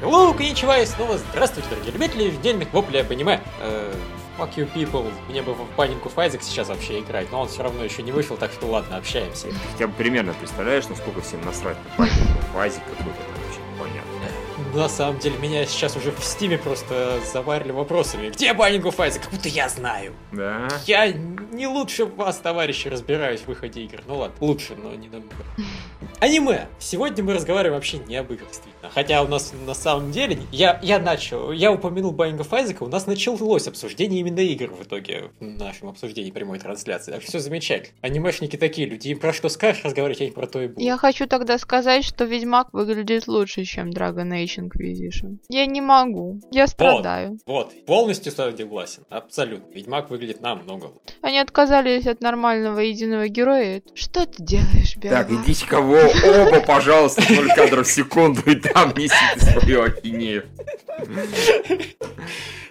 Hello, коничева, и снова здравствуйте, дорогие любители отдельных воплей об аниме. Э, fuck you people, мне бы в панику Файзек сейчас вообще играть, но он все равно еще не вышел, так что ладно, общаемся. Хотя бы примерно представляешь, насколько всем насрать на панику, фазик какой-то вообще непонятно. На самом деле, меня сейчас уже в стиме просто заварили вопросами. Где Баннингу Файзек? Как будто я знаю. Да? Я не лучше вас, товарищи, разбираюсь в выходе игр. Ну ладно, лучше, но не намного. Аниме. Сегодня мы разговариваем вообще не об играх. Хотя у нас на самом деле... Я, я начал... Я упомянул Байнга Файзека, у нас началось обсуждение именно игр в итоге в нашем обсуждении прямой трансляции. Так что все замечательно. Анимешники такие люди, им про что скажешь разговаривать, они про то и будут. Я хочу тогда сказать, что Ведьмак выглядит лучше, чем Dragon Age Inquisition. Я не могу. Я страдаю. Вот, полностью согласен. Абсолютно. Ведьмак выглядит намного лучше. Они отказались от нормального единого героя. Что ты делаешь, Белова? Так, идите кого оба, пожалуйста, 0 кадров в секунду, и там несите свою ахинею.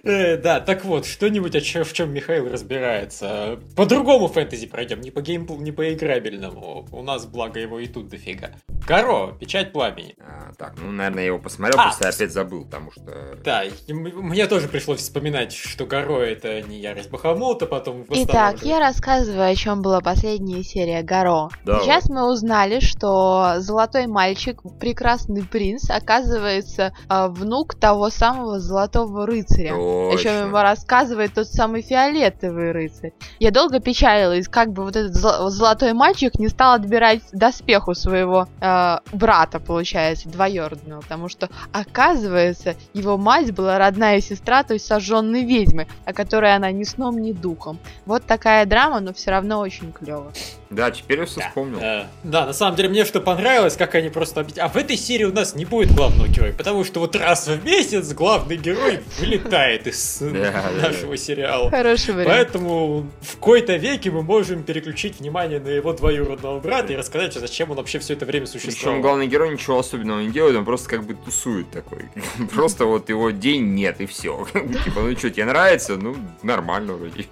Э, да, так вот, что-нибудь, в чем Михаил разбирается. По другому фэнтези пройдем, не по геймплу, не по играбельному. У нас, благо, его и тут дофига. Горо, печать пламени. А, так, ну, наверное, я его посмотрел, А, просто я опять забыл, потому что... Да, мне тоже пришлось вспоминать, что Горо это не ярость Бахамута, потом Итак, я рассказываю, о чем была последняя серия Гаро. Давай. Сейчас мы узнали, что золотой мальчик, прекрасный принц, оказывается а, внук того самого золотого рыцаря. О чем Точно. ему рассказывает тот самый фиолетовый рыцарь. Я долго печалилась, как бы вот этот зо- золотой мальчик не стал отбирать доспех у своего э, брата, получается, двоюродного, потому что, оказывается, его мать была родная сестра той сожженной ведьмы, о которой она ни сном, ни духом. Вот такая драма, но все равно очень клево. Да, теперь я все Да, вспомнил. э, да, на самом деле мне что понравилось, как они просто. А в этой серии у нас не будет главного героя, потому что вот раз в месяц главный герой вылетает из нашего сериала. Хороший вариант. Поэтому в какой-то веке мы можем переключить внимание на его двоюродного брата и рассказать, зачем он вообще все это время Причем существовал. главный герой ничего особенного не делает, он просто как бы тусует такой. Просто вот его день нет, и все. Типа, ну что, тебе нравится? Ну, нормально вроде.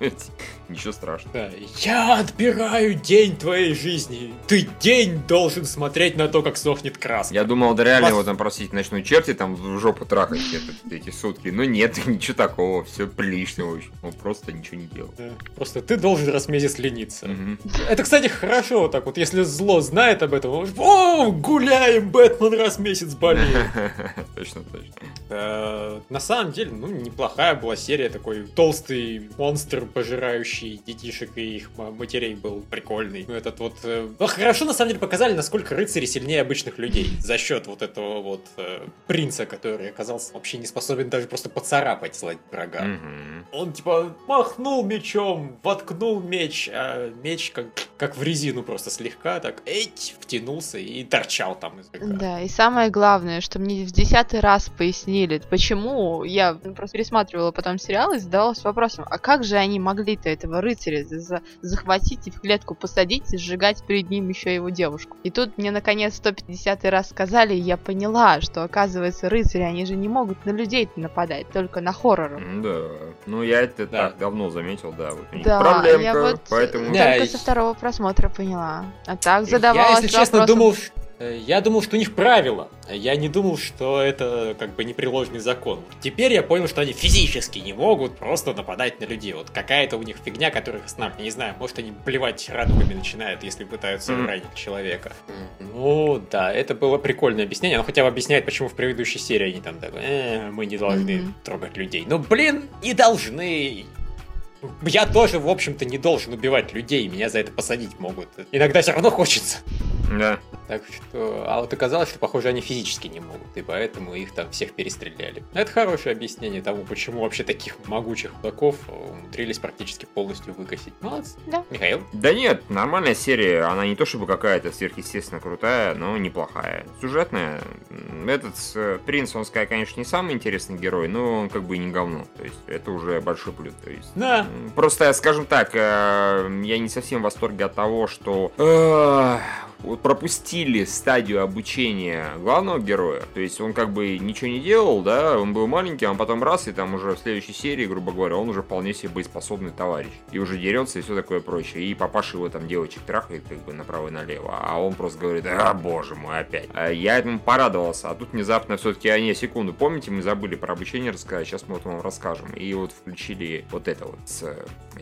Ничего страшного. Да, я отбираю день твоей жизни. Ты день должен смотреть на то, как сохнет краска. Я думал, да реально Вас- его там просить начнут черти там в жопу трахать это- эти сутки. Но нет, ничего такого, все прилично очень. Он просто ничего не делал. Да, Просто ты должен раз в месяц лениться. Мгм. Это, кстати, хорошо вот так вот, если зло знает об этом, он о, гуляем, Бэтмен раз в месяц болеет. Точно, точно. На самом деле, ну, неплохая была серия, такой толстый монстр, пожирающий детишек и их ма- матерей был прикольный. Ну, этот вот... э, ну, хорошо, на самом деле, показали, насколько рыцари сильнее обычных людей за счет вот этого вот э, принца, который оказался вообще не способен даже просто поцарапать злодей врага. Мгм. Он типа махнул мечом, воткнул меч, а меч как, как в резину просто слегка так эть, втянулся и торчал там из. Да, и самое главное, что мне в десятый раз пояснили, почему я просто пересматривала потом сериал и задавалась вопросом, а как же они могли-то этого рыцаря за- захватить и в клетку посадить и сжигать перед ним еще его девушку. И тут мне наконец 150 раз сказали, и я поняла, что оказывается рыцари, они же не могут на людей нападать, только на хорроров. М, Да. Ну, я это Да. так давно заметил, да. Вот Да, проблемка, я вот поэтому... Да, только и- со второго просмотра поняла. А так Я, задавалась если честно, вопросом, думал, я думал, что у них правила. Я не думал, что это как бы непреложный закон. Теперь я понял, что они физически не могут просто нападать на людей. Вот какая-то у них фигня, останавливает. Я не знаю, может они плевать радугами начинают, если пытаются Мгм. ранить человека. Ну, да, это было прикольное объяснение. Оно хотя бы объясняет, почему в предыдущей серии они там такой, «Э, мы не должны Мгм. трогать людей. Ну, блин, не должны. Я тоже, в общем-то, не должен убивать людей, меня за это посадить могут. Иногда все равно хочется. Да. Так что, а вот оказалось, что, похоже, они физически не могут, и поэтому их там всех перестреляли. Это хорошее объяснение тому, почему вообще таких могучих врагов умудрились практически полностью выкосить. Молодцы. Да. Михаил? Да нет, нормальная серия. Она не то чтобы какая-то сверхъестественно крутая, но неплохая. Сюжетная. Этот принц, он, конечно, не самый интересный герой, но он как бы и не говно. То есть это уже большой плюс. То есть Да. Просто, скажем так, э, я не совсем в восторге от того, что э, вот пропустили стадию обучения главного героя. То есть он как бы ничего не делал, да, он был маленький, а потом раз, и там уже в следующей серии, грубо говоря, он уже вполне себе боеспособный товарищ. И уже дерется и все такое прочее. И папаша его там девочек трахает как бы направо и налево. А он просто говорит, а, боже мой, опять. А я этому порадовался. А тут внезапно все-таки, а не, секунду, помните, мы забыли про обучение рассказать, сейчас мы вот вам расскажем. И вот включили вот это вот с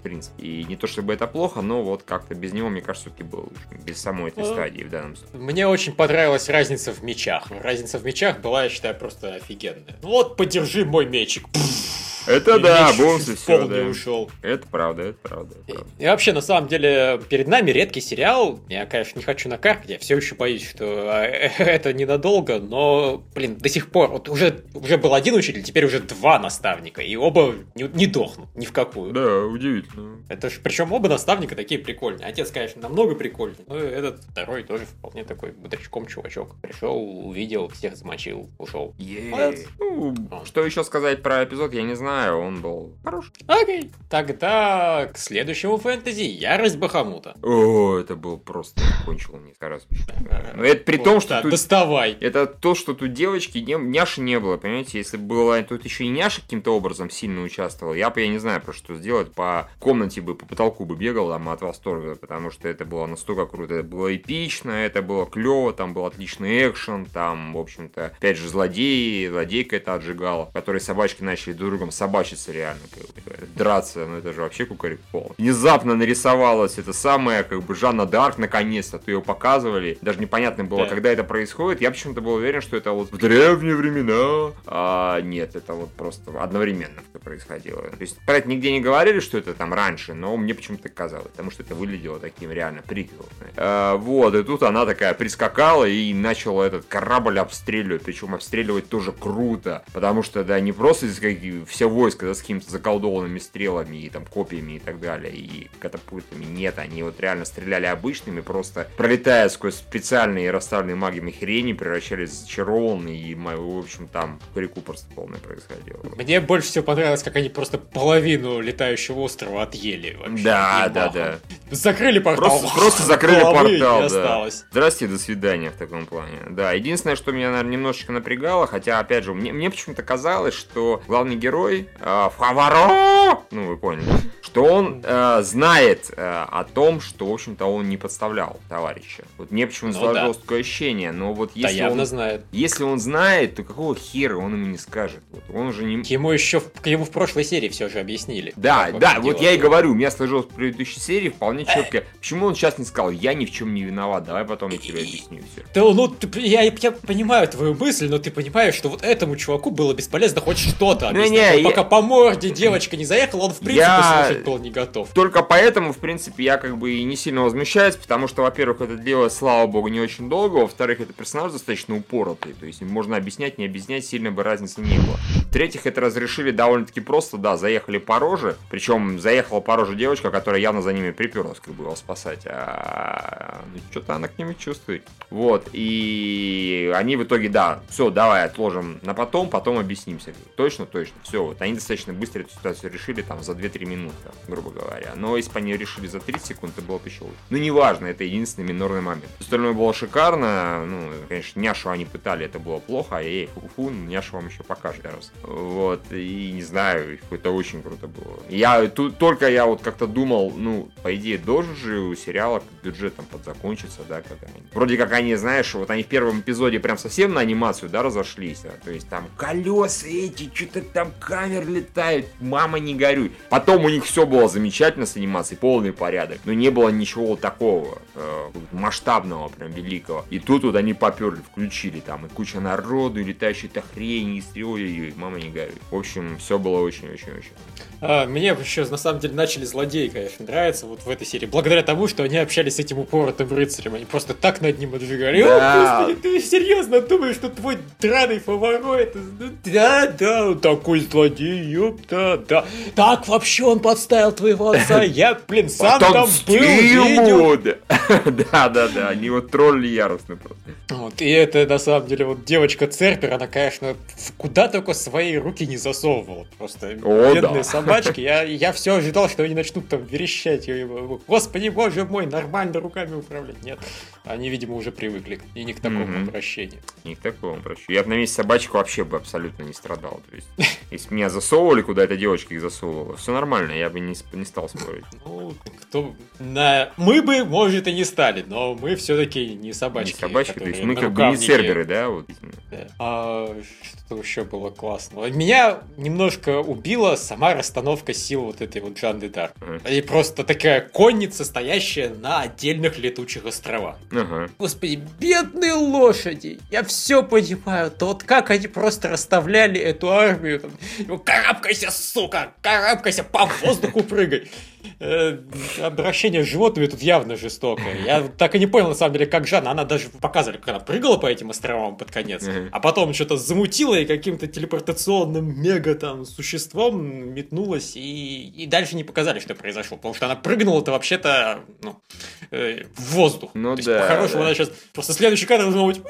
принцип. И не то чтобы это плохо, но вот как-то без него, мне кажется, все-таки было без самой этой ну, стадии в данном случае. Мне очень понравилась разница в мечах. Разница в мечах была, я считаю, просто офигенная. Вот, подержи мой мечик. Пфф это да, бонусы все, да. ушел. Это правда, это правда. Это правда. И, и вообще, на самом деле, перед нами редкий сериал. Я, конечно, не хочу накаркать, я все еще боюсь, что а, это ненадолго, но, блин, до сих пор, вот уже, уже был один учитель, теперь уже два наставника, и оба не, не дохнут ни в какую. Да, удивительно. Это ж, причем оба наставника такие прикольные. Отец, конечно, намного прикольнее, но этот второй тоже вполне такой бодрячком чувачок. Пришел, увидел, всех замочил, ушел. Ну, что еще сказать про эпизод, я не знаю знаю, он был хорош. Окей, тогда к следующему фэнтези «Ярость Бахамута». О, это был просто кончил несколько раз. Но это при том, что тут... Доставай. Это то, что тут девочки, няши не было, понимаете? Если было тут еще и няша каким-то образом сильно участвовал, я бы, я не знаю, про что сделать, по комнате бы, по потолку бы бегал там от восторга, потому что это было настолько круто. Это было эпично, это было клево, там был отличный экшен, там, в общем-то, опять же, злодеи, злодейка это отжигала, которые собачки начали друг другом собачиться реально, как бы, драться, ну это же вообще кукарик пол. Внезапно нарисовалась это самая, как бы, Жанна Дарк, наконец-то, то ее показывали, даже непонятно было, да. когда это происходит, я почему-то был уверен, что это вот в древние времена, а нет, это вот просто одновременно это происходило. То есть, про это нигде не говорили, что это там раньше, но мне почему-то казалось, потому что это выглядело таким реально приквелом. А, вот, и тут она такая прискакала и начала этот корабль обстреливать, причем обстреливать тоже круто, потому что, да, не просто здесь какие все войско, с какими-то заколдованными стрелами и там копьями и так далее, и катапультами. Нет, они вот реально стреляли обычными, просто пролетая сквозь специальные расставленные магиями хрени, превращались в зачарованные, и, в общем, там реку просто полное происходило. Мне больше всего понравилось, как они просто половину летающего острова отъели вообще. Да, да, да. Закрыли портал. Просто, просто закрыли портал, да. Осталось. Здрасте, до свидания в таком плане. Да, единственное, что меня, наверное, немножечко напрягало, хотя, опять же, мне, мне почему-то казалось, что главный герой э, Фаворо, ну вы поняли, что он э, знает э, о том, что, в общем-то, он не подставлял товарища. Вот мне почему-то ну, сложилось да. такое ощущение, но вот если да, он знает. Если он знает, то какого хера он ему не скажет? Вот он уже не... Ему еще в, ему в прошлой серии все же объяснили. Да, да, вот я и говорю, у меня сложилось в предыдущей серии вполне четко. Почему он сейчас не сказал, я ни в чем не виноват, давай потом я тебе объясню все. Да, ну, ты, я, я понимаю твою мысль, но ты понимаешь, что вот этому чуваку было бесполезно хоть что-то объяснить. Не, не, пока по морде девочка не заехала, он в принципе я... слушать был не готов. Только поэтому, в принципе, я как бы и не сильно возмущаюсь, потому что, во-первых, это дело, слава богу, не очень долго, во-вторых, это персонаж достаточно упоротый, то есть можно объяснять, не объяснять, сильно бы разницы не было. В-третьих, это разрешили довольно-таки просто, да, заехали по роже, причем заехала по роже девочка, которая явно за ними приперлась, как бы его спасать, а ну, что-то она к ним чувствует. Вот, и они в итоге, да, все, давай отложим на потом, потом объяснимся. Точно, точно, все, вот они достаточно быстро эту ситуацию решили там за 2-3 минуты, грубо говоря. Но если бы они решили за 30 секунд, это было бы еще лучше. Ну, неважно, это единственный минорный момент. Остальное было шикарно. Ну, конечно, няшу они пытали, это было плохо, а ей, фу, няшу вам еще покажет раз. Вот, и не знаю, это очень круто было. Я тут только я вот как-то думал, ну, по идее, должен же у сериала бюджет там подзакончиться, да, как они. Вроде как они, знаешь, вот они в первом эпизоде прям совсем на анимацию, да, разошлись. А, то есть там колеса эти, что-то там камер летают, мама не горюй. Потом у них все было замечательно с анимацией, полный порядок. Но не было ничего такого э, масштабного, прям великого. И тут вот они поперли, включили там и куча народу, и летающие-то хрень, и стрелы, и мама не горюй. В общем, все было очень-очень-очень. А, мне еще на самом деле начали злодеи, конечно, нравиться вот в этой серии. Благодаря тому, что они общались с этим упоротым рыцарем. Они просто так над ним отжигали. Да. О, господи, ты серьезно думаешь, что твой драный фаворит. Да, да, такой злодей, ёпта, да. Так вообще он подставил твоего отца. Я, блин, сам там был, видел. Да, да, да, они вот тролли яростно просто. Вот, и это, на самом деле, вот девочка Цербер, она, конечно, куда только свои руки не засовывала. Просто О, бедные да. собачки. Я, я все ожидал, что они начнут там верещать. Господи, боже мой, нормально руками управлять. Нет, они, видимо, уже привыкли. И не к такому обращению. Не к такому прощу. Я бы на месте собачек вообще бы абсолютно не страдал. То есть, если бы меня засовывали, куда эта девочка их засовывала, все нормально, я бы не, не стал спорить. Ну, кто... На... Мы бы, может, и не стали, но мы все-таки не собачки. не собачки, то есть мы как бы не серверы, да? Вот. Да. А что еще было классного? Меня немножко убила сама расстановка сил вот этой вот Жанны Дарк. Мгм. И просто такая конница, стоящая на отдельных летучих островах. Ага. Господи, бедные лошади! Я все понимаю. То вот как они просто расставляли эту армию. Там, ну, карабкайся, сука! Карабкайся, по воздуху прыгай! Э, Обращение с животными тут явно жестокое. Я так и не понял, на самом деле, как Жанна. Она даже показывали, как она прыгала по этим островам под конец. А потом что-то замутила и каким-то телепортационным мега там существом метнулась. И, и дальше не показали, что произошло. Потому что она прыгнула-то вообще-то ну, э, в воздух. Ну То есть, да, По-хорошему, да. она сейчас... Просто следующий кадр должно быть...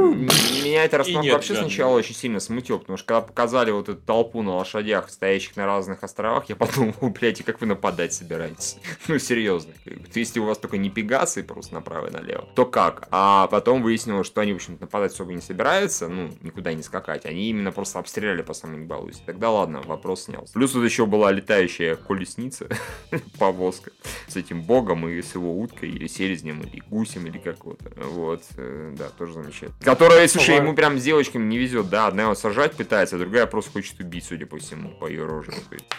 Меня эта И расстановка вообще Жанны. сначала очень сильно смутила, потому что когда показали вот эту толпу на лошадях, стоящих на разных островах, я подумал, блядь, и как вы нападать собираетесь? Ну, серьезно. Если у вас только не пегасы просто направо и налево, то как? А потом выяснилось, что они, в общем-то, нападать особо не собираются, ну, никуда не скакать. Они именно просто обстреляли по самому балуйся. Тогда ладно, вопрос снялся. Плюс тут еще была летающая колесница, повозка с этим богом и с его уткой, или селезнем, или гусем, или как вот. Вот, э, да, тоже замечательно. Которая, слушай, ему прям с девочками не везет, да, одна его сажать пытается, а другая просто хочет убить, судя по всему, по ее роже.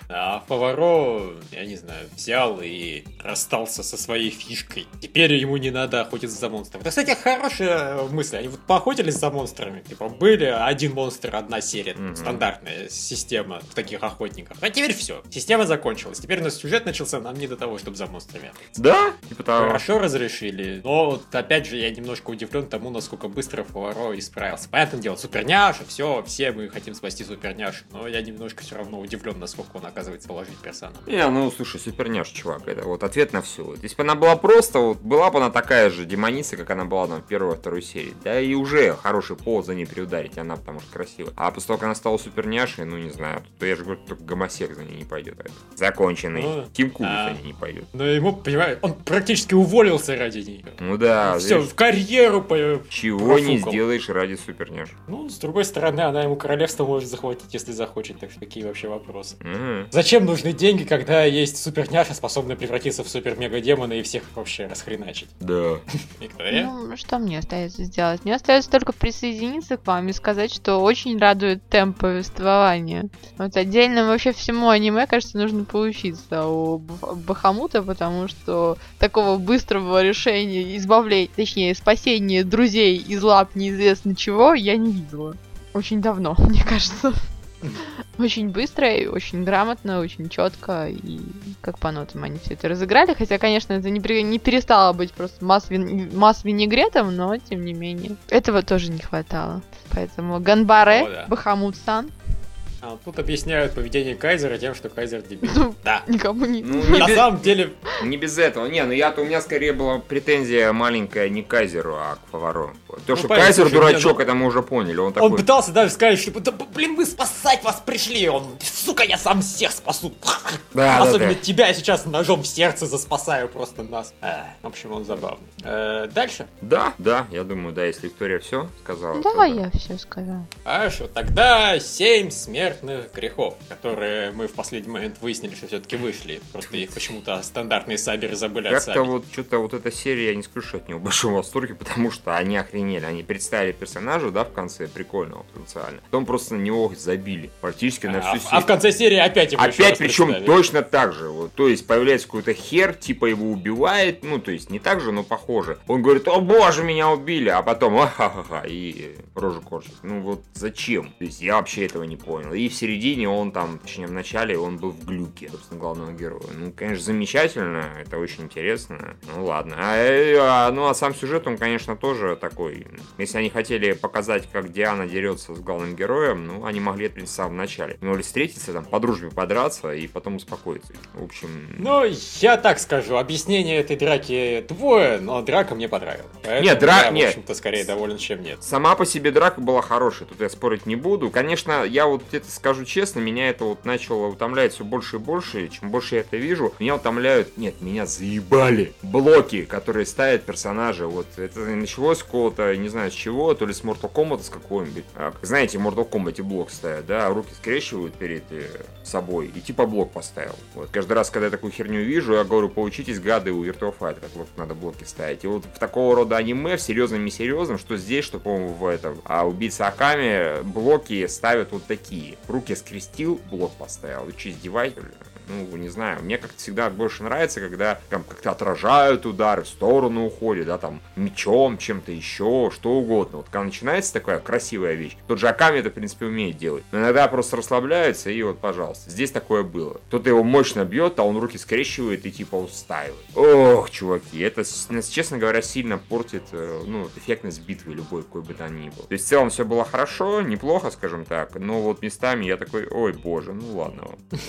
А Фаваро, я не знаю, взял и расстался со своей фишкой. Теперь ему не надо охотиться за монстрами. Это, кстати, хорошая мысль. Они вот поохотились за монстрами. Типа, были один монстр, одна серия. Мгм. Стандартная система в таких охотниках. А теперь все. Система закончилась. Теперь у нас сюжет начался, нам не до того, чтобы за монстрами охотиться. Да, типа того. Хорошо разрешили, но вот опять же я немножко удивлен тому, насколько быстро Фаваро исправился. Понятное дело, суперняша, все, все мы хотим спасти суперняшу, но я немножко все равно удивлен, насколько он оказывается положить персонаж. Не, ну слушай, суперняш, чувак, это вот ответ на все. Если бы она была просто, вот была бы она такая же демоница, как она была там в первой второй серии, да и уже хороший повод за ней приударить, она потому что красивая. А после того, как она стала суперняшей, ну не знаю, то я же говорю, только гомосек за ней не пойдет. а это Законченный. Ну, Тим Куб а. за ней не пойдет. Но ему, понимаешь, он практически уволился ради нее. Ну да, все, видишь, в карьеру по... чего не. Сделаешь ради суперняш. Ну, с другой стороны, она ему королевство может захватить, если захочет, так что какие вообще вопросы. Мгм. Зачем нужны деньги, когда есть суперняша, способная превратиться в супер-мега-демона и всех вообще расхреначить? Да. Виктория? Ну, что мне остается сделать? Мне остается только присоединиться к вам и сказать, что очень радует темп повествования. Вот отдельно вообще всему аниме, кажется, нужно поучиться у Бахамута, потому что такого быстрого решения избавления, точнее, спасения друзей из лап неизвестно чего я не видела. Очень давно, мне кажется. Очень быстро и очень грамотно, очень четко и как по нотам они все это разыграли. Хотя, конечно, это не, при- не перестало быть просто масс, вин- масс винегретом, но тем не менее. Этого тоже не хватало. Поэтому Ганбаре, да. Бахамут-сан, А тут объясняют поведение Кайзера тем, что Кайзер дебил. Ну, Да. никому не... Ну, не На без- самом деле, Не без этого. Не, ну я-то у меня скорее была претензия маленькая не к Кайзеру, а к Фаваро. То, Ну, что понятно, Кайзер слушай, не, дурачок, ну, это мы уже поняли. Он он такой. пытался даже сказать, что «Да, блин, мы спасать вас пришли. Он, сука, я сам всех спасу. Да, да, Особенно да. тебя я сейчас ножом в сердце заспасаю просто нас. А, в общем, он забавный. Э, дальше. Да, да, я думаю, да, если Виктория все сказала. то Да, я все сказала. Хорошо, тогда семь смертных грехов, которые мы в последний момент выяснили, что все-таки вышли. Просто их почему-то стандартные саберы забыли Как-то отсабить. вот что-то вот эта серия, я не скажу, что от него в большом восторге, потому что они охренели. Они представили персонажа, да, в конце, прикольного потенциально. Потом просто на него забили. Практически на А, всю в- серию. а в конце серии опять его Опять причем точно так же. Вот, то есть появляется какой-то хер, типа его убивает, ну то есть не так же, но похоже. Он говорит, о боже, меня убили, а потом ха-ха-ха и рожу корчит. Ну вот зачем? То есть я вообще этого не понял. И и в середине он там, точнее, в начале он был в глюке, собственно, главного героя. Ну, конечно, замечательно, это очень интересно. Ну, ладно. А, э, а, ну, а сам сюжет, он, конечно, тоже такой. Если они хотели показать, как Диана дерется с главным героем, ну, они могли, принципе, в самом начале. Ну, или встретиться, там, по дружбе подраться и потом успокоиться. В общем... Ну, я так скажу, объяснение этой драки двое, но драка мне понравилась. Поэтому Нет, дра- я, в общем-то, скорее доволен, чем нет. Сама по себе драка была хорошая, тут я спорить не буду. Конечно, я вот это скажу честно, меня это вот начало утомлять все больше и больше. Чем больше я это вижу, меня утомляют, нет, меня заебали блоки, которые ставят персонажи. Вот это началось с какого-то, не знаю с чего, то ли с Mortal Kombat с какого-нибудь. А, знаете, в Mortal Kombat блок ставят, да, руки скрещивают перед э, собой и типа блок поставил. Вот каждый раз, когда я такую херню вижу, я говорю, поучитесь, гады, у Virtua Fighter, как вот надо блоки ставить. И вот в такого рода аниме, в серьезном и серьезном, что здесь, что, по-моему, в этом, а убийца Аками блоки ставят вот такие. Руки скрестил, блок поставил. Вы что, издеваетесь? Ну, не знаю, мне как-то всегда больше нравится, когда там как-то отражают удары, в сторону уходят, да, там, мечом, чем-то еще, что угодно. Вот когда начинается такая красивая вещь, тот же Аками это, в принципе, умеет делать. Но иногда просто расслабляется, и вот, пожалуйста, здесь такое было. Кто-то его мощно бьет, а он руки скрещивает и типа устаивает. Ох, чуваки, это, честно говоря, сильно портит, э, ну, эффектность битвы любой, какой бы то ни был. То есть, в целом, все было хорошо, неплохо, скажем так, но вот местами я такой, ой, боже, ну ладно.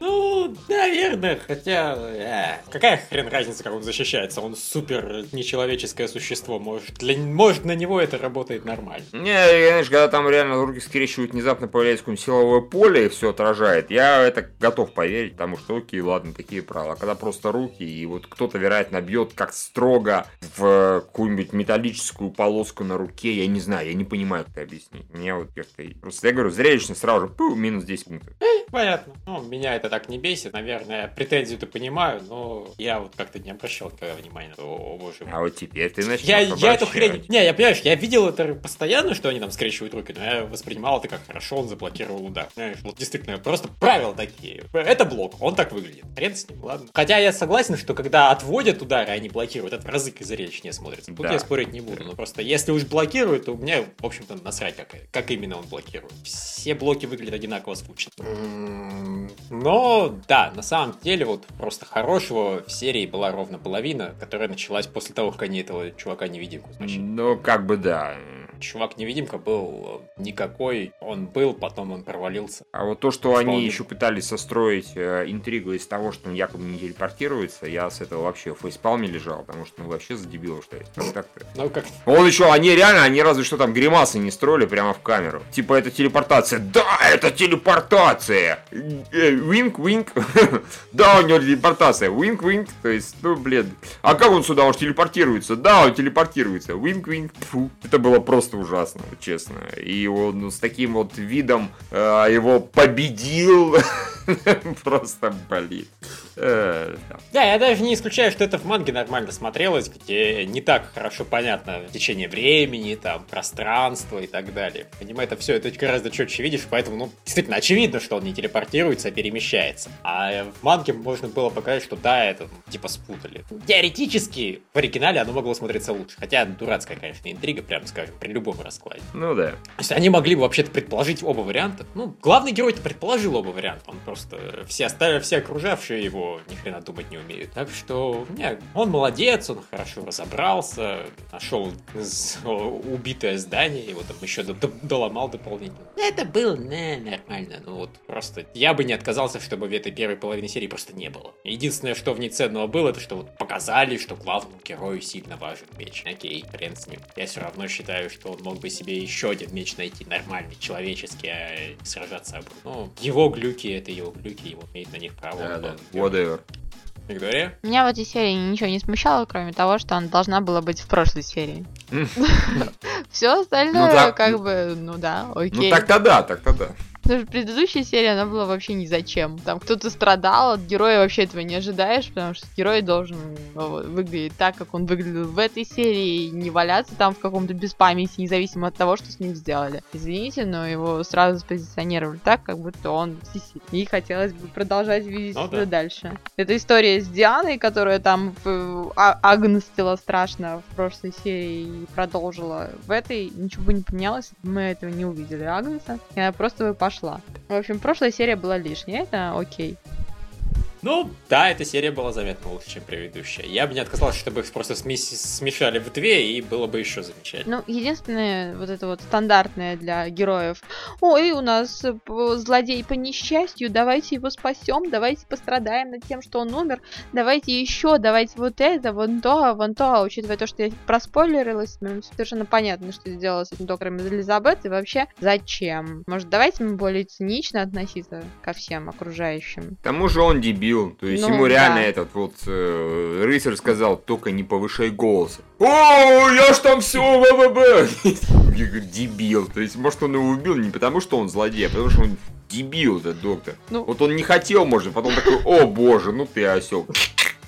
Ну, наверное, хотя... э, какая хрен разница, как он защищается? Он супер нечеловеческое существо. Может, для... может на него это работает нормально. Не, знаешь, когда там реально руки скрещивают, внезапно появляется какое-нибудь силовое поле и все отражает, я это готов поверить, потому что окей, ладно, такие правила. А когда просто руки, и вот кто-то, вероятно, бьет как строго в какую-нибудь металлическую полоску на руке, я не знаю, я не понимаю, как это объяснить. Мне вот как-то... Просто я говорю, зрелищно сразу же, пу, минус 10 пунктов. Понятно. Ну, меня это так не бесит. Наверное, претензию-то понимаю, но я вот как-то не обращал никогда внимания. О, о, боже мой. А вот теперь ты начнешь Я, я эту хрень... Не, я понимаешь, я видел это постоянно, что они там скрещивают руки, но я воспринимал это как хорошо, он заблокировал удар. Знаешь, вот действительно, просто правила такие. Это блок, он так выглядит. Хрен с ним, ладно. Хотя я согласен, что когда отводят удары, они блокируют, это в разы зрелищнее смотрится. Тут Да. я спорить не буду, но просто если уж блокируют, то мне, в общем-то, насрать, как, как именно он блокирует. Все блоки выглядят одинаково скучно. Но, да, на самом деле, вот просто хорошего в серии была ровно половина, которая началась после того, как они этого чувака-невидимку смочили. Ну, как бы да. Чувак-невидимка был э, никакой, он был, потом он провалился. А вот то, что они Вполне. еще пытались состроить э, интригу из того, что он якобы не телепортируется, я с этого вообще в фейспалме лежал, потому что ну вообще за дебилов что есть. Ну, так-то. Ну, как Он еще, они реально, они разве что там гримасы не строили прямо в камеру. Типа это телепортация. Да, это телепортация. Винк, винк. Да, у него телепортация. Винк, винк. То есть, ну, блин. А как он сюда? Же телепортируется. Да, он телепортируется. Винк, винк. Фу. Это было просто ужасно, честно. И он с таким вот видом э, его победил. Просто болит. Э, да. Я даже не исключаю, что это в манге нормально смотрелось, где не так хорошо понятно течение времени, там, пространство и так далее. Понимаю, это все, это гораздо четче видишь, поэтому, ну, действительно, очевидно, что он не телепортируется, а перемещается. А в манге можно было показать, что да, это, ну, типа, спутали. Теоретически, в оригинале оно могло смотреться лучше. Хотя, дурацкая, конечно, интрига, прямо скажем, при любом раскладе. Ну да. То есть они могли бы вообще-то предположить оба варианта. Ну, главный герой-то предположил оба варианта. Он просто... Все остальные, все окружавшие его ни хрена думать не умеют. Так что, не, он молодец, он хорошо разобрался, нашел убитое здание, его там еще до- до- доломал дополнительно. Это было, не, нормально. Ну вот, просто я бы не отказался, чтобы в этой первой половине серии просто не было. Единственное, что в ней ценного было, это что вот показали, что главному герою сильно важен меч. Окей, хрен с ним. Я все равно считаю, что он мог бы себе еще один меч найти, нормальный, человеческий, а сражаться об Ну, его глюки, это его глюки, его имеет на них право. Да, да. Whatever. Говоря? Меня в этой серии ничего не смущало, кроме того, что она должна была быть в прошлой серии. Все остальное, Ну как бы, ну да, Ну окей. так-то да, так-то да. Потому что предыдущая серия, она была вообще ни зачем. Там кто-то страдал, от героя вообще этого не ожидаешь, потому что герой должен ну, выглядеть так, как он выглядел в этой серии, и не валяться там в каком-то беспамятии, независимо от того, что с ним сделали. Извините, но его сразу спозиционировали так, как будто он всесильный. И хотелось бы продолжать видеть Ну это да. дальше. Это история с Дианой, которая там в- а- агнстила страшно в прошлой серии и продолжила в этой. Ничего бы не поменялось, мы этого не увидели Агнеса. Она просто бы пошла. В общем, прошлая серия была лишняя, это окей. Ну, да, эта серия была заметно лучше, чем предыдущая. Я бы не отказался, чтобы их просто смес- смешали в две, и было бы еще замечательно. Ну, единственное, вот это вот стандартное для героев. Ой, у нас э, злодей по несчастью, давайте его спасем, давайте пострадаем над тем, что он умер, давайте еще, давайте вот это, вон то, вон то. А Учитывая то, что я проспойлерилась, совершенно понятно, что сделала с этим доктором Элизабет, и вообще зачем? Может, давайте мы более цинично относиться ко всем окружающим. К тому же он дебил. То есть Ну, ему реально да. этот вот э, рыцарь сказал, только не повышай голос. О, я ж там все ВВБ. Дебил. То есть, может, он его убил не потому, что он злодей, а потому что он дебил, этот доктор. Ну, Вот он не хотел, может, потом такой, о боже, ну ты осел.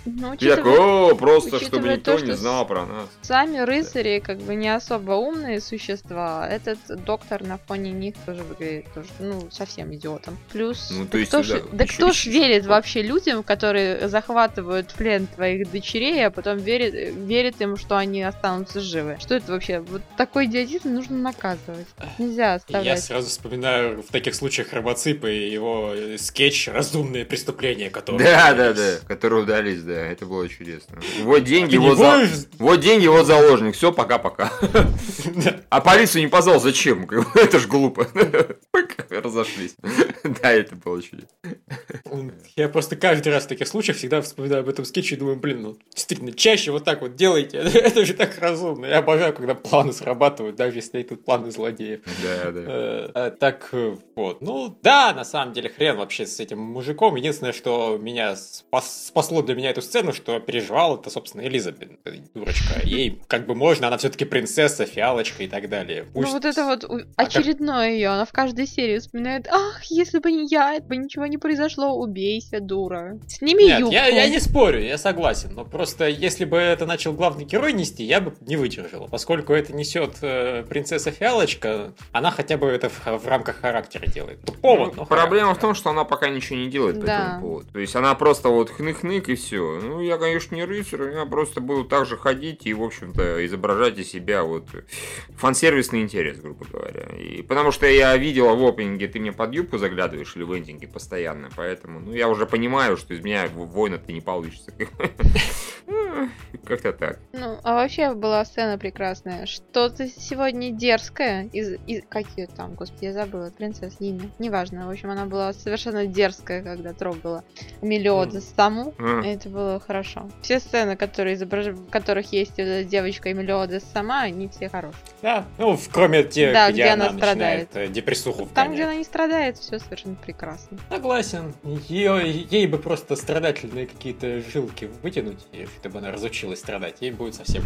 Ну, учитывая- о, просто, чтобы никто то, не что знал про нас. Сами рыцари как бы не особо умные существа. Этот доктор на фоне них тоже выглядит тоже, ну, совсем идиотом. Плюс, Ну, то да есть, кто, да, ж, да ещё- кто ж верит вообще людям, которые захватывают плен твоих дочерей, а потом верит, верит им, что они останутся живы? Что это вообще? Вот такой идиотизм нужно наказывать. Нельзя Я оставлять. сразу вспоминаю в таких случаях Робоципа и его скетч «Разумные преступления», которые... Да, да, да, которые удались, да, это было чудесно. Вот деньги, не вот, за- вот деньги, вот заложник, все, пока-пока. Да. А полицию не позвал, зачем? Это ж глупо. Разошлись. Да, это было. Я просто каждый раз в таких случаях всегда вспоминаю об этом скетче и думаю, блин, ну действительно, чаще вот так вот делайте. Это же так разумно. Я обожаю, когда планы срабатывают, даже если это планы злодеев. Да, да. Э, э, Так э, вот, ну да, на самом деле хрен вообще с этим мужиком. Единственное, что меня спас- спасло для меня эту сцену, что переживал, это, собственно, Элизабет, э, дурочка. Ей как бы можно, она все-таки принцесса, фиалочка и так далее. Ну вот это вот как- очередное ее, она в каждой серии вспоминает, ах, если бы не я, это бы ничего не произошло, убейся, дура. Сними Нет, юбку. я, я не спорю, я согласен. Но просто если бы это начал главный герой нести, я бы не выдержал. Поскольку это несет э, принцесса Фиалочка, она хотя бы это в, в рамках характера делает. Тупого, Ну, но проблема в характера. том, что она пока ничего не делает по Да. этому поводу. То есть она просто вот хнык-хнык и все. Ну, я, конечно, не рыцарь, я просто буду так же ходить и, в общем-то, изображать из себя вот фан-сервисный интерес, грубо говоря. И потому что я видела в опенинге, ты мне под юбку заглядываешь или в эндинге постоянно, поэтому, ну, я уже понимаю, что из меня воина-то не получится. Как-то так. Ну, а вообще была сцена прекрасная. Что-то сегодня дерзкое. Из, из... Как ее там, господи, я забыла. Принцесса имя. Неважно. В общем, она была совершенно дерзкая, когда трогала Мелиода саму. М. Это было хорошо. Все сцены, которые изображ... в которых есть девочка и Мелиода сама, они все хорошие. Да, ну, кроме тех, Да, где, где она, она страдает. э, депрессуху Там, где она не страдает, все совершенно прекрасно. Согласен. Ее, ей бы просто страдательные какие-то жилки вытянуть, и чтобы она разучилась страдать. Ей будет совсем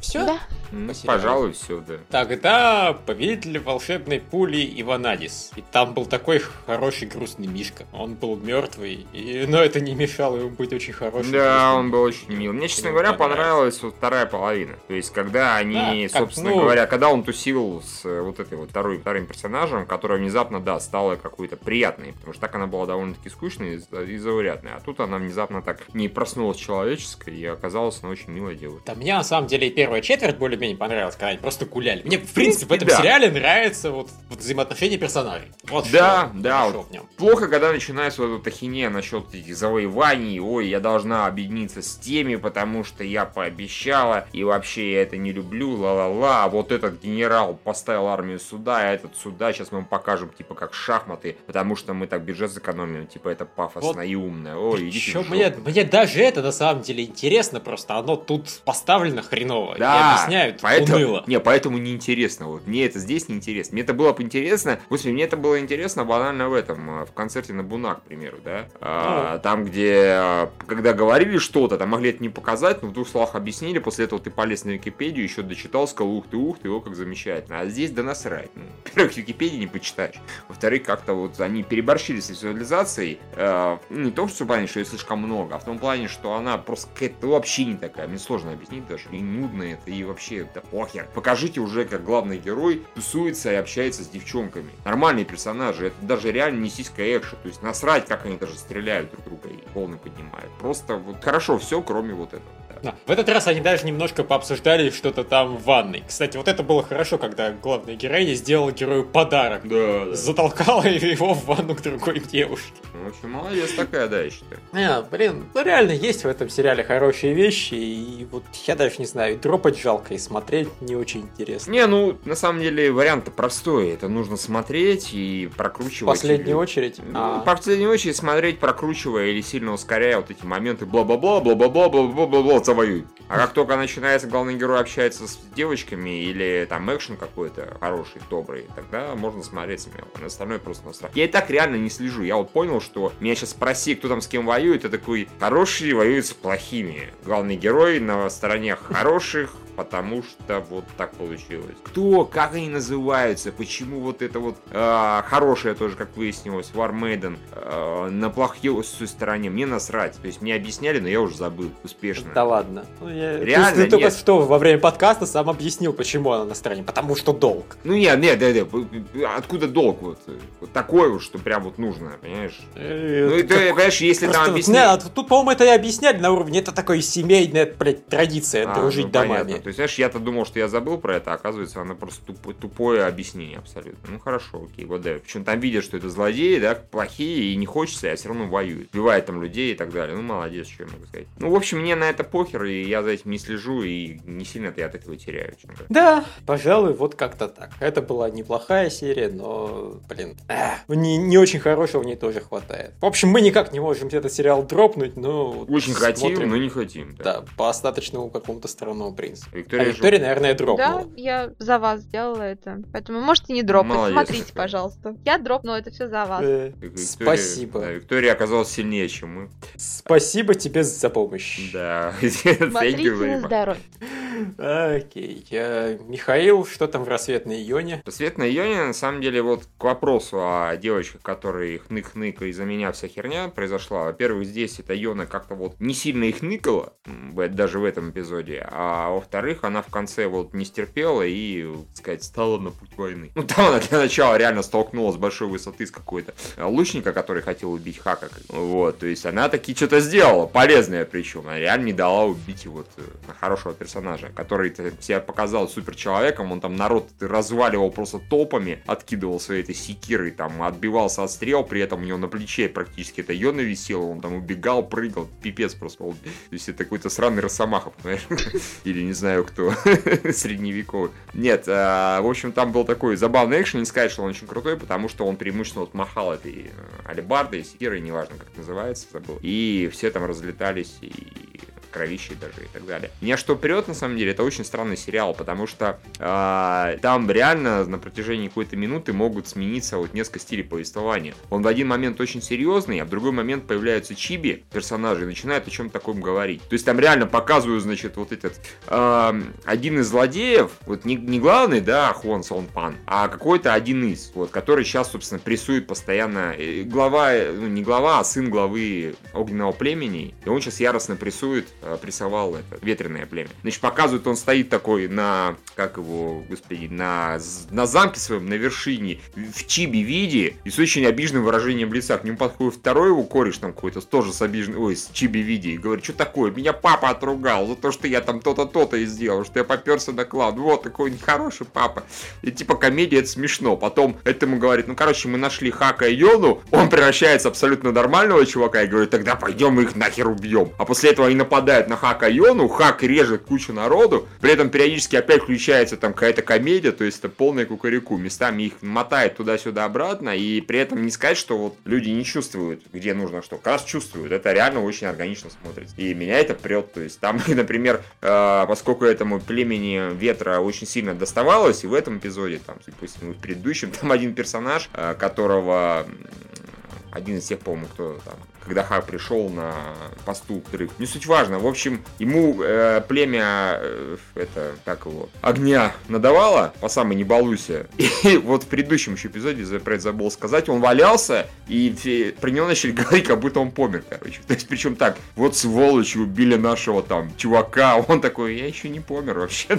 все? Да. Ну, пожалуй, все, да. Тогда повелитель волшебной пули Иванадис. И там был такой хороший грустный Мишка. Он был мертвый, и... но это не мешало ему быть очень хорошим. Да, грустным он был очень мил. Мне, честно говоря, понравилась вот вторая половина. То есть, когда они, Да, как, собственно ну- говоря, когда он тусил с э, вот этой вот второй, вторым персонажем, которая внезапно, да, стала какой-то приятной, потому что так она была довольно-таки скучной и за- и заурядной. А тут она внезапно так не проснулась человеческой и оказалась она очень милой девушкой. Да, мне на самом деле и первая четверть более-менее понравилась, когда они просто гуляли. Мне, в принципе, в этом да. сериале нравится вот, вот взаимоотношения персонажей. Вот Да, что да, вот в нем. Плохо, когда начинается вот эта ахинея насчет этих завоеваний, ой, я должна объединиться с теми, потому что я пообещала, и вообще я это не люблю, ла-ла-ла, вот этот генерал поставил армию сюда, а этот сюда, сейчас мы покажем, типа, как шахматы, потому что мы так бюджет сэкономим, типа, это пафосно Вот. и умно, ой, идите Еще в мне, мне даже это на самом деле интересно, просто оно тут поставлено хреново. и Да, объясняют поэтому, уныло. Не, поэтому неинтересно. Вот мне это здесь неинтересно. Мне это было бы интересно. Господи, мне это было интересно банально в этом, э, в концерте на Бунак, к примеру, да. А, там, где, а, когда говорили что-то, там могли это не показать, но в двух словах объяснили, после этого ты полез на Википедию, еще дочитал, сказал, ух ты, ух ты, о, как замечательно. А здесь да насрать. Ну, во-первых, Википедии не почитаешь. Во-вторых, как-то вот они переборщили с визуализацией. э, не в том, что в плане, что ее слишком много, а в том плане, что она просто какая-то вообще не такая. Мне сложно объяснить даже. И нудно это, и вообще, да похер. Покажите уже, как главный герой тусуется и общается с девчонками. Нормальные персонажи. Это даже реально не сиська экшен. То есть насрать, как они даже стреляют друг друга и волны поднимают. Просто вот хорошо все, кроме вот этого. Да. В этот раз они даже немножко пообсуждали что-то там в ванной. Кстати, вот это было хорошо, когда главная героиня сделала герою подарок. Да, да. Затолкала его в ванну к другой девушке. В общем, молодец такая, да, я считаю. А, блин, ну реально есть в этом сериале хорошие вещи, и вот я даже не знаю, дропать жалко, и смотреть не очень интересно. Не, ну, на самом деле, вариант простой. Это нужно смотреть и В прокручивать. последнюю или- очередь. Ну, А, В последнюю очередь смотреть, прокручивая или сильно ускоряя вот эти моменты бла-бла-бла, бла-бла-бла, бла-бла-бла, завоюй. А как только начинается, главный герой общается с девочками или там экшен какой-то хороший, добрый, тогда можно смотреть смело. На остальное просто насрать. Я и так реально не слежу. Я вот понял, что меня сейчас спроси, кто там с кем воюет, я такой, хорошие воюют с плохими. Главный герой на стороне хороших, потому что вот так получилось. Кто, как они называются, почему вот это вот э, хорошее тоже, как выяснилось, War Maiden, э, на плохой стороне, мне насрать. То есть мне объясняли, но я уже забыл успешно. Да. Ну, я- Реально, Ты, ты только нет. что во время подкаста сам объяснил, почему она на стороне. Потому что долг. Ну нет, нет, нет, нет, откуда долг вот, вот такой вот, что прям вот нужно, понимаешь? Ну и ты, понимаешь, если Просто там вот, объяснить... не, а тут, по-моему, это и объясняли на уровне, это такая семейная, блядь, традиция, А, дружить ну, понятно. домами. То есть, знаешь, я-то думал, что я забыл про это, а оказывается, оно просто туп- тупое объяснение абсолютно. Ну хорошо, окей, вот да. Причем там видят, что это злодеи, да, плохие, и не хочется, а все равно воюют. Убивают там людей и так далее. Ну, молодец, что я могу сказать. Ну, в общем, мне на это похер, и я за этим не слежу, и не сильно-то я от этого теряю. говоря. Да, пожалуй, вот как-то так. Это была неплохая серия, но, блин, эх, не, не очень хорошего в ней тоже хватает. В общем, мы никак не можем этот сериал дропнуть, но... Очень хотим, смотрим, но не хотим. Да. Да, по остаточному какому-то странному принципу. Виктория, а Виктория, наверное, Да, дропнула. я за вас сделала это. Поэтому можете не дропать. Молодец Смотрите, какая. пожалуйста. Я дропнула это все за вас. Э, Виктория- Спасибо. Да, Виктория оказалась сильнее, чем мы. Спасибо тебе за помощь. Да. Смотрите здоровье. Окей. Я- Михаил, что там в рассветной Ионе? Свет на Ионе, на самом деле, вот к вопросу о девочках, которые хнык-хнык, и из-за меня вся херня произошла. Во-первых, здесь эта Йона как-то вот не сильно их ныкала, даже в этом эпизоде. А во-вторых, она в конце вот не стерпела и, так сказать, стала на путь войны. Ну, там она для начала реально столкнулась с большой высоты с какой-то э, лучника, который хотел убить Хака. Вот, то есть она таки что-то сделала, полезное причем. Она реально не дала убить вот э, хорошего персонажа, который себя показал супер человеком, он там народ разваливал просто топами, откидывал своей этой секирой, там отбивался от стрел, при этом у него на плече практически это Йона висела, он там убегал, прыгал, пипец просто. Он- То есть это какой-то сраный Росомаха, понимаешь? Или не знаю кто, средневековый. Нет, а, в общем, там был такой забавный экшен, не сказать, что он очень крутой, потому что он преимущественно вот махал этой э, алебардой, секирой, неважно как называется, забыл. И все там разлетались, и кровищей даже и так далее. Меня что прет, на самом деле, это очень странный сериал, потому что э, там реально на протяжении какой-то минуты могут смениться вот несколько стилей повествования. Он в один момент очень серьезный, а в другой момент появляются чиби, персонажи, и начинают о чем таком говорить. То есть там реально показывают, значит, вот этот э, один из злодеев, вот не, не главный, да, Хуан Сон Пан, а какой-то один из, вот, который сейчас, собственно, прессует постоянно, э, глава, ну, не глава, а сын главы огненного племени, и он сейчас яростно прессует, прессовал это, ветреное племя. Значит, показывает, он стоит такой на, как его, господи, на, на замке своем, на вершине, в чиби виде, и с очень обиженным выражением лица. К нему подходит второй его кореш там какой-то, тоже с обиженным, ой, с чиби виде, и говорит, что такое, меня папа отругал за то, что я там то-то, то-то и сделал, что я поперся на клан, вот, такой нехороший папа. И типа комедия, это смешно. Потом этому говорит, ну, короче, мы нашли Хака и Йону, он превращается абсолютно нормального чувака и говорит, тогда пойдем их нахер убьем. А после этого они нападают на Хака и Йону, Хак режет кучу народу, при этом периодически опять включается там какая-то комедия, то есть это полная кукареку. Местами их мотает туда-сюда обратно, и при этом не сказать, что вот люди не чувствуют, где нужно что. Как раз чувствуют, это реально очень органично смотрится. И меня это прет, то есть там, например, э, поскольку этому племени ветра очень сильно доставалось, и в этом эпизоде, там, допустим, в предыдущем, там один персонаж, э, которого один из тех, по-моему, кто там, когда Хак пришел на посту, который, не суть важно, в общем, ему э, племя, э, это, как его, огня надавало, по самой не балуйся, и вот в предыдущем еще эпизоде, про это забыл сказать, он валялся, и все про него начали говорить, как будто он помер, короче, то есть, причем так, вот сволочи убили нашего там чувака, он такой, я еще не помер вообще,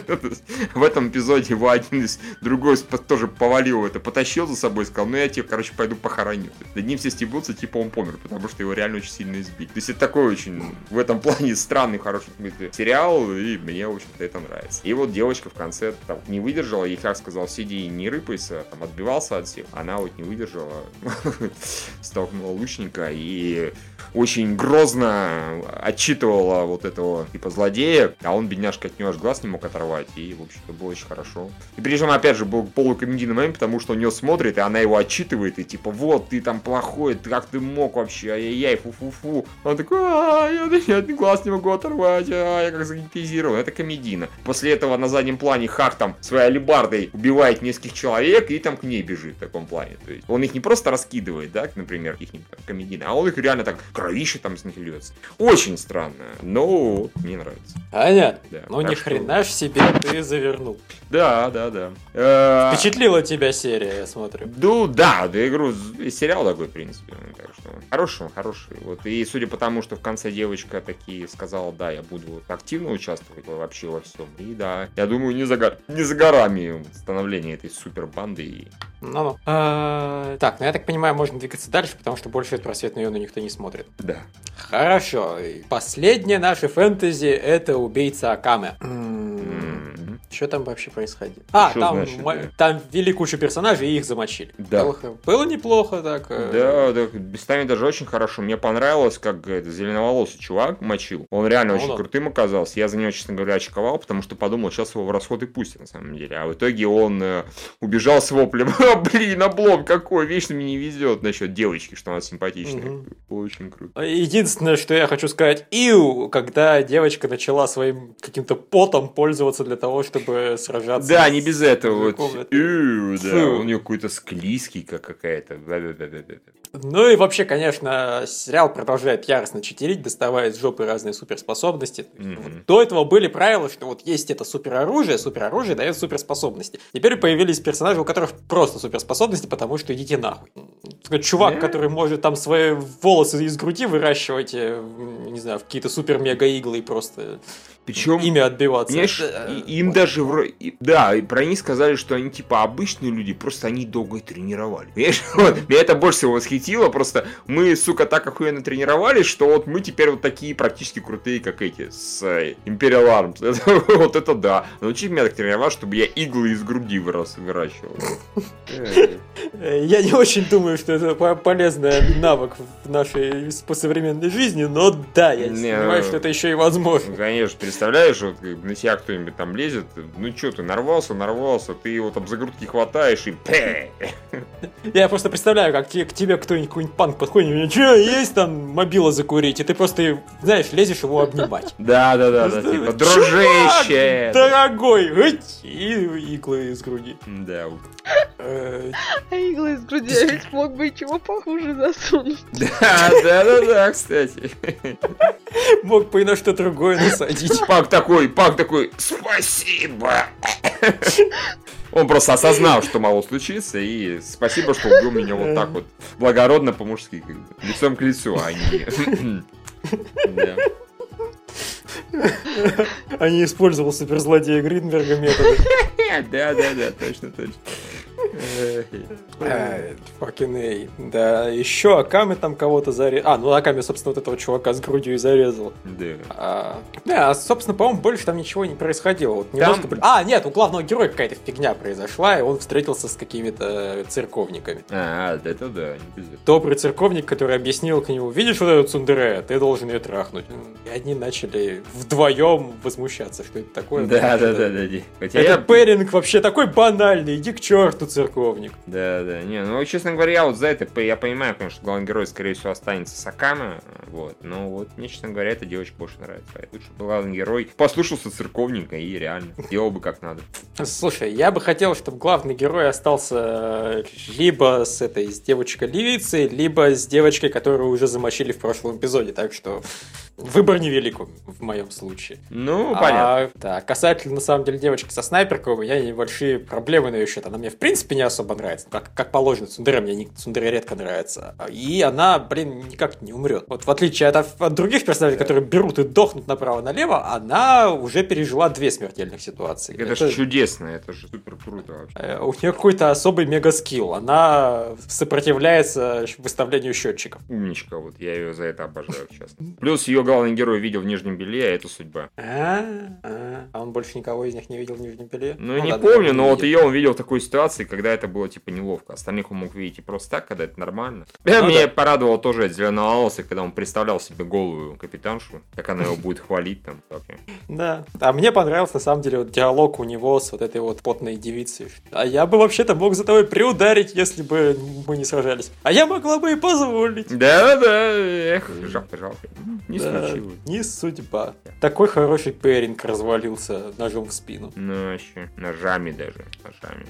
в этом эпизоде его один из другой тоже повалил это, потащил за собой, сказал, ну я тебе, короче, пойду похороню. Над ним все стебались, ебутся, типа он помер, потому что его реально очень сильно избили. То есть это такой очень, в этом плане, странный, хороший сериал, и мне, в общем-то, это нравится. И вот девочка в конце там не выдержала, и как сказал, сиди и не рыпайся, там отбивался от всех. Она вот не выдержала, столкнула лучника и очень грозно отчитывала вот этого типа злодея, а он, бедняжка, от него аж глаз не мог оторвать, и, в общем-то, было очень хорошо. И причем, опять же, был полукомедийный момент, потому что он нее смотрит, и она его отчитывает, и типа, вот, ты там плохой, как ты мог вообще, ай-яй-яй, фу-фу-фу. Он такой, а, я, я глаз не могу оторвать, а, я как загипнотизирован. Это комедийно. После этого на заднем плане Хак там своей алибардой убивает нескольких человек, и там к ней бежит в таком плане. То есть он их не просто раскидывает, да, например, каких-нибудь комедийных, а он их реально так кровище там с них льется. Очень странно, но мне нравится. Понятно. Да, ну ни что- хрена ж себе ты завернул. Да, да, да. Э, Впечатлила тебя серия, я смотрю. Ну да, да, игру и сериал такой, в принципе. ну, Так что хороший, он хороший. Вот и судя по тому, что в конце девочка такие сказала, да, я буду активно участвовать вообще во всем. И да, я думаю, не за, го- не за горами становление этой супер банды. И... Ну-ну. А, Так, ну я так понимаю, можно двигаться дальше, потому что больше просветную Юну никто не смотрит. Да. Хорошо. И Последнее наше фэнтези это убийца Акаме. М, Что там вообще происходило? А, Что там, значит, ма- да? там ввели кучу персонажей и их замочили. Да. Было, было неплохо так. э, Да, да, местами даже очень хорошо. Мне понравилось, как этот зеленоволосый чувак мочил. Он реально Ну очень да. крутым оказался. Я за него, честно говоря, очковал, потому что подумал, сейчас его в расход и пустят, на самом деле. А в итоге он э, убежал с воплем. А, блин, облом какой, вечно мне не везет насчет девочки, что она симпатичная. Мгм. Очень круто. Единственное, что я хочу сказать, иу, когда девочка начала своим каким-то потом пользоваться для того, чтобы сражаться. Да, не без этого. Вот. Ю, да, у нее какой-то склизкий, как какая-то. Ну и вообще, конечно, сериал продолжает яростно читерить, доставая из жопы разные суперспособности. Вот До этого были правила, что вот есть это супероружие, супероружие дает суперспособности. Теперь появились персонажи, у которых просто суперспособности, потому что идите нахуй. Чувак, который может там свои волосы из груди выращивать, э, не знаю, в какие-то супер-мега-иглы и просто Причем ими отбиваться. Понимаешь, Э, им даже вро- и- да, и про них сказали, что они типа обычные люди, просто они долго тренировали. Понимаешь, вот, меня это больше всего восхитило, просто мы, сука, так охуенно тренировались, что вот мы теперь вот такие практически крутые, как эти, с э, Imperial Arms. Это- вот это да. Научить меня так тренировать, чтобы я иглы из груди вырос, выращивал. Э, Я не очень думаю, что это по- полезный навык в нашей современной жизни, но да, я ну, что это еще и возможно. Ну, Конечно, представляешь, вот на тебя кто-нибудь там лезет, ну что ты, нарвался, нарвался, ты его там за грудки хватаешь и пэ! Я просто представляю, как к тебе кто-нибудь какой-нибудь панк подходит, у него что, есть там мобила закурить, и ты просто, знаешь, лезешь его обнимать. Да, да, да, да, типа, «Чувак, дружище! Дорогой! И иглы из груди. Да, Э, А иглы из груди я ведь мог бы и чего похуже засунуть. да, да, да, да, кстати. Мог бы и на что другое насадить. Пак такой, Пак такой, спасибо. Он просто осознал, что могло случиться, и спасибо, что убил меня вот так вот, благородно по-мужски, как бы, лицом к лицу, а не... А не использовал суперзлодея Гринберга методы. Да, да, да, точно, точно. Э, Fucking A. Да, еще Аками там кого-то зарезал. А, ну Аками, собственно, вот этого чувака с грудью и зарезал. Да. А, да, а, собственно, по-моему, больше там ничего не происходило. Вот немножко... А, нет, у главного героя какая-то фигня произошла, и он встретился с какими-то церковниками. А, да, это да. Добрый церковник, который объяснил к нему, видишь вот эту цундере, ты должен ее трахнуть. И они начали вдвоем возмущаться, что это такое. Да, да, да, да. Это пэринг вообще такой банальный, иди к черту, церковник. Да, да, не, ну, честно говоря, я вот за это, я понимаю, конечно, что главный герой, скорее всего, останется Сакама, вот, но вот, мне, честно говоря, эта девочка больше нравится. Лучше бы главный герой послушался церковника и реально делал бы как надо. Слушай, я бы хотел, чтобы главный герой остался э, либо с этой, с девочкой-левицей, либо с девочкой, которую уже замочили в прошлом эпизоде, так что выбор невелик в моем случае. Ну, понятно. А, да, касательно, на самом деле, девочки со снайперкой, у меня небольшие проблемы на ее счет. Она мне, в принципе, не особо нравится. Как, как положено, Сундера мне не, Сундера редко нравится. И она, блин, никак не умрет. Вот в отличие от, от других персонажей, которые берут и дохнут направо-налево, она уже пережила две смертельных ситуации. Это, это же чудесно, это же супер круто вообще. Э, у нее какой-то особый мега-скилл. Она сопротивляется выставлению счетчиков. Умничка, вот я ее за это обожаю, честно. Плюс ее главный герой видел в Нижнем Белье, а это судьба. А, а, а он больше никого из них не видел в Нижнем Белье? Ну, ну не ладно, помню, но вот ее он видел в такой ситуации, когда это было типа неловко. Остальных он мог видеть и просто так, когда это нормально. Ну, Меня да. порадовало тоже от зеленоволосый, когда он представлял себе голую капитаншу, как она его будет хвалить там. Да. А мне понравился на самом деле вот диалог у него с вот этой вот потной девицей. А я бы вообще-то мог за тобой приударить, если бы мы не сражались. А я могла бы и позволить. Да-да, эх, жалко, жалко. Не да, случилось. Не судьба. Такой хороший пэринг развалился ножом в спину. Ну, вообще, ножами даже, ножами.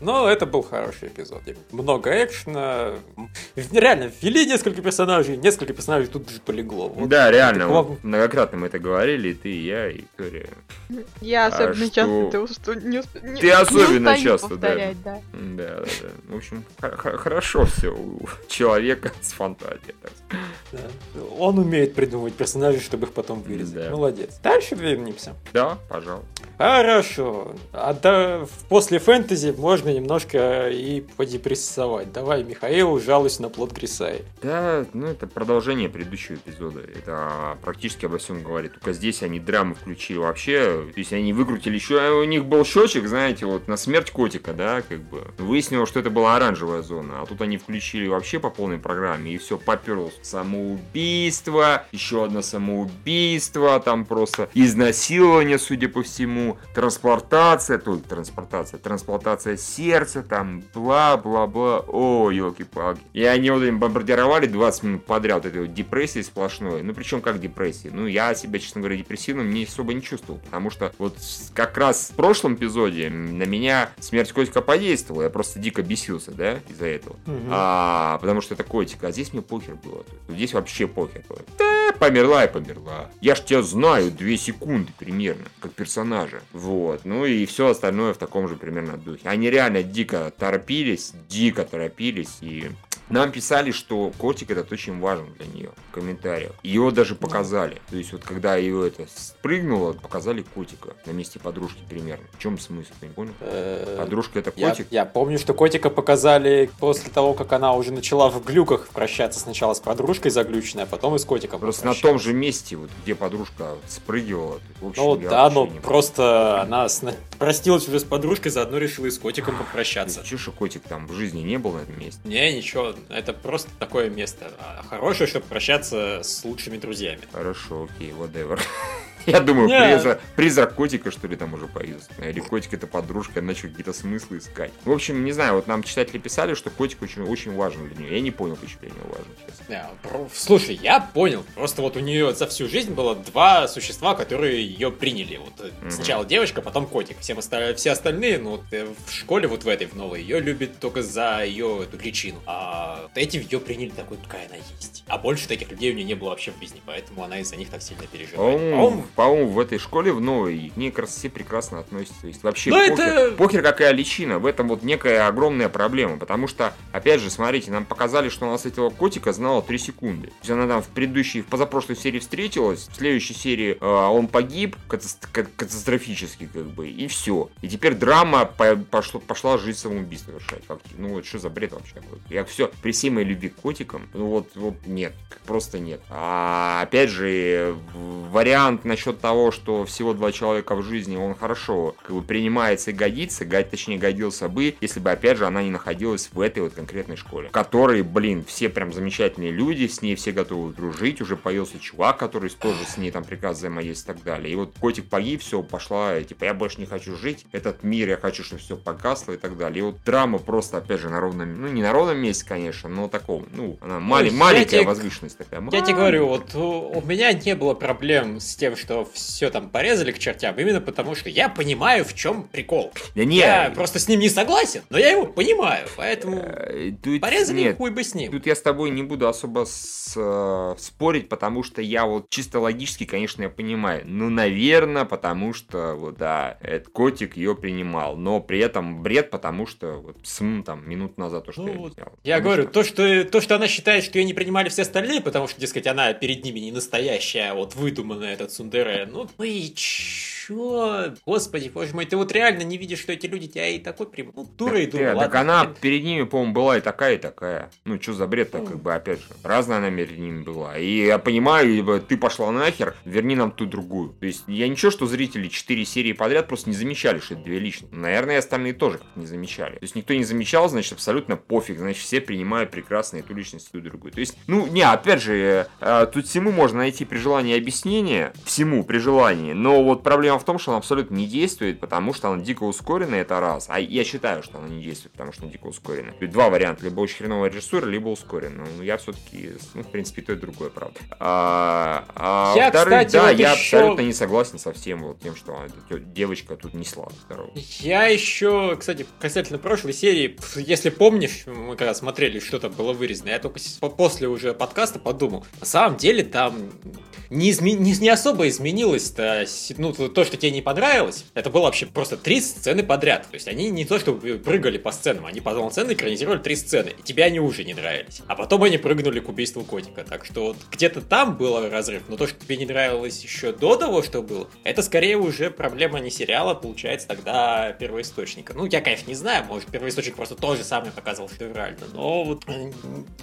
Но это был хороший эпизод. Много экшена. Реально, ввели несколько персонажей, несколько персонажей тут же полегло. Вот да, реально, вот, многократно мы это говорили, и ты, и я, и Виктория. Я а особенно что... часто ты, уст... не усп... не... ты особенно не часто, повторять, да. да. Да, да, да. В общем, хорошо все у человека с фантазией. Да. Он умеет придумывать персонажей, чтобы их потом вырезать. Да. Молодец. Дальше двинемся. Да, пожалуйста. Хорошо. А да, после фэнтези можно немножко и подепрессовать. Давай, Михаил, жалуйся на плод Грисай. Да, ну это продолжение предыдущего эпизода. Это практически обо всем говорит. Только здесь они драмы включили вообще. То есть они выкрутили еще, у них был счетчик, знаете, вот на смерть котика, да, как бы. Выяснилось, что это была оранжевая зона. А тут они включили вообще по полной программе. И все поперлось. Самоубийство, еще одно самоубийство, там просто изнасилование, судя по всему транспортация, то транспортация, трансплантация сердца, там, бла-бла-бла, о, елки-палки. И они вот им бомбардировали 20 минут подряд этой вот депрессии сплошной. Ну, причем как депрессии? Ну, я себя, честно говоря, депрессивным не особо не чувствовал, потому что вот как раз в прошлом эпизоде на меня смерть котика подействовала, я просто дико бесился, да, из-за этого. Угу. А, потому что это котик, а здесь мне похер было. Здесь вообще похер было. Да, померла и померла. Я ж тебя знаю две секунды примерно, как персонажа. Вот. Ну и все остальное в таком же примерно духе. Они реально дико торопились, дико торопились и нам писали, что котик этот очень важен для нее в комментариях. Ее даже показали. То есть вот когда ее это спрыгнуло, показали котика на месте подружки примерно. В чем смысл, ты не понял? Э, Подружка это котик? Я, я помню, что котика показали после того, как она уже начала в глюках прощаться сначала с подружкой заглюченной, а потом и с котиком. Просто на том же месте, вот где подружка спрыгивала. Ну да, но просто она простилась уже с подружкой, заодно решила и с котиком попрощаться. Чушь, котик там в жизни не был на этом месте? Не, ничего, это просто такое место. А хорошее, чтобы прощаться с лучшими друзьями. Хорошо, окей, whatever. Я думаю, призрак, призрак котика, что ли, там уже появился. Или котик это подружка, начал какие-то смыслы искать. В общем, не знаю, вот нам читатели писали, что котик очень, очень важен для нее. Я не понял, почему для нее важен, честно. Слушай, я понял. Просто вот у нее за всю жизнь было два существа, которые ее приняли. Вот угу. сначала девочка, потом котик. Всем оста... Все остальные, ну, вот, э, в школе вот в этой, в новой, ее любят только за ее эту личину. А эти ее приняли такой, какая она есть. А больше таких людей у нее не было вообще в жизни, поэтому она из-за них так сильно переживает. По-моему, по-моему, в этой школе, в новой, к ней как раз все прекрасно относятся. То есть вообще Но похер, это... похер какая личина, в этом вот некая огромная проблема. Потому что, опять же, смотрите, нам показали, что она с этого котика знала 3 секунды. То есть она там в предыдущей, в позапрошлой серии встретилась, в следующей серии э, он погиб катастрофически, как бы, и все. И теперь драма по пошло, пошла жизнь самоубийство совершать. Ну вот что за бред вообще? Я все, при всей моей любви к котикам, ну вот, вот нет, просто нет. А опять же, вариант насчет насчет того, что всего два человека в жизни, он хорошо как бы принимается и годится, год, точнее годился бы, если бы, опять же, она не находилась в этой вот конкретной школе. Которые, блин, все прям замечательные люди, с ней все готовы дружить, уже появился чувак, который тоже с ней там приказ взаимодействовать и так далее. И вот котик погиб, все, пошла, типа, я больше не хочу жить, этот мир, я хочу, чтобы все погасло и так далее. И вот драма просто, опять же, на ровном, ну, не на ровном месте, конечно, но таком, ну, она мали, маленькая тебе, возвышенность такая. Я тебе говорю, вот у, у меня не было проблем с тем, что что все там порезали к чертям, именно потому что я понимаю, в чем прикол. Да не, Я просто с ним не согласен, но я его понимаю, поэтому э, тут- порезали нет, хуй бы с ним. Тут я с тобой не буду особо с- э, спорить, потому что я вот чисто логически, конечно, я понимаю. Ну, наверное, потому что, вот, да, этот котик ее принимал. Но при этом бред, потому что, вот, СМ там минут назад то, что Ну я вот. Я Потому говорю, что- то что, то, что она считает, что ее не принимали все остальные, потому что, дескать, она перед ними не настоящая, а вот выдуманная этот Сундере. Ну, ну и чё? Господи, боже мой, ты вот реально не видишь, что эти люди тебя и такой примут. Ну, дура и Э, дура, так она перед ними, по-моему, была и такая, и такая. Ну, что за бред-то, как бы, опять же. Разная она перед ними была. И я понимаю, либо ты пошла нахер, верни нам ту другую. То есть, я ничего, что зрители 4 серии подряд просто не замечали, что это две личные. Наверное, и остальные тоже как-то не замечали. То есть, никто не замечал, значит, абсолютно пофиг. Значит, все принимают прекрасно и ту личность, и ту другую. То есть, ну, не, опять же, э, тут всему можно найти при желании объяснение. Всему при желании. Но вот проблема в том, что она абсолютно не действует, потому что она дико ускорена, это раз. А я считаю, что она не действует, потому что она дико ускорена. Тут два варианта. Либо очень хреновая режиссура, либо ускорена. Ну, я все-таки, ну, в принципе, то и другое, правда. А, а Я, во-вторых, кстати, да, вот я еще- абсолютно не согласен со всем вот тем, что девочка тут несла. Здорово. Я еще, кстати, касательно прошлой серии, если помнишь, мы когда смотрели, что там было вырезано, я только после уже подкаста подумал, на самом деле там не, изме- не, не особо изменилось-то, ну, то, то, что тебе не понравилось, это было вообще просто три сцены подряд, то есть они не то, что прыгали по сценам, они полноценно экранизировали три сцены, и тебе они уже не нравились, а потом они прыгнули к убийству котика, так что вот где-то там был разрыв, но то, что тебе не нравилось еще до того, что было, это скорее уже проблема не сериала, получается тогда первоисточника. Ну, я, конечно, не знаю, может, первоисточник просто то же самое показывал, реально, но вот э,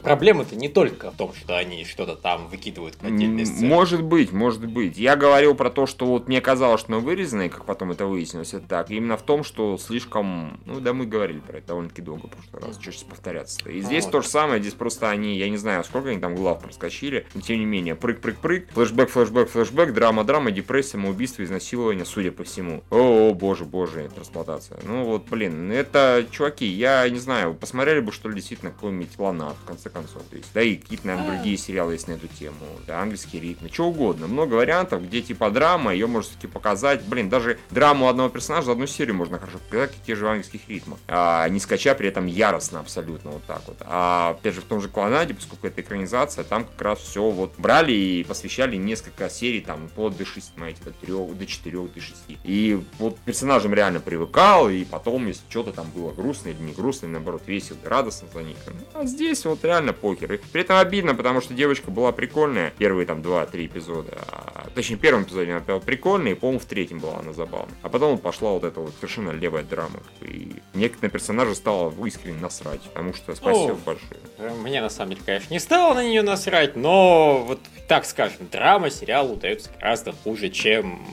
проблема-то не только в том, что они что-то там выкидывают отдельные сцены. Может быть, может быть. Я говорил про то, что вот мне казалось, что оно вырезано, и как потом это выяснилось, это так. Именно в том, что слишком... Ну, да, мы говорили про это довольно-таки долго в прошлый раз. Что сейчас повторяться И здесь Вот. то же самое, здесь просто они, я не знаю, сколько они там глав проскочили, но тем не менее, прыг-прыг-прыг, флешбэк, флешбэк, флешбэк, драма-драма, депрессия, самоубийство, изнасилование, судя по всему. О, о, боже, боже, трансплантация. Ну вот, блин, это, чуваки, я не знаю, посмотрели бы, что ли, действительно, какой-нибудь плана, в конце концов. То есть, да и какие-то, наверное, другие сериалы есть на эту тему. Да, ангельские ритмы, что угодно. Много вариантов, где типа драма, ее можно все-таки показать. Блин, даже драму одного персонажа за одну серию можно хорошо показать, те же в ангельских ритмах. А, не скача при этом яростно абсолютно вот так вот. А опять же в том же Клонаде, поскольку это экранизация, там как раз все вот брали и посвящали несколько серий, там, вплоть до 6, знаете, до 3, до 4, до 6. И вот персонажем реально привыкал, и потом, если что-то там было грустно или не грустно, или наоборот весело, радостно за них. А здесь вот реально покер. И при этом обидно, потому что девочка была прикольная, первые там 2-3 эпизода. А, точнее, первом эпизоде она была прикольная, и, по-моему, в третьем была она забавная. А потом пошла вот эта вот совершенно левая драма. И мне на персонажа стало искренне насрать, потому что спасибо О. большое. Мне, на самом деле, конечно, не стало на нее насрать, но вот так скажем, драма сериалу удается гораздо хуже, чем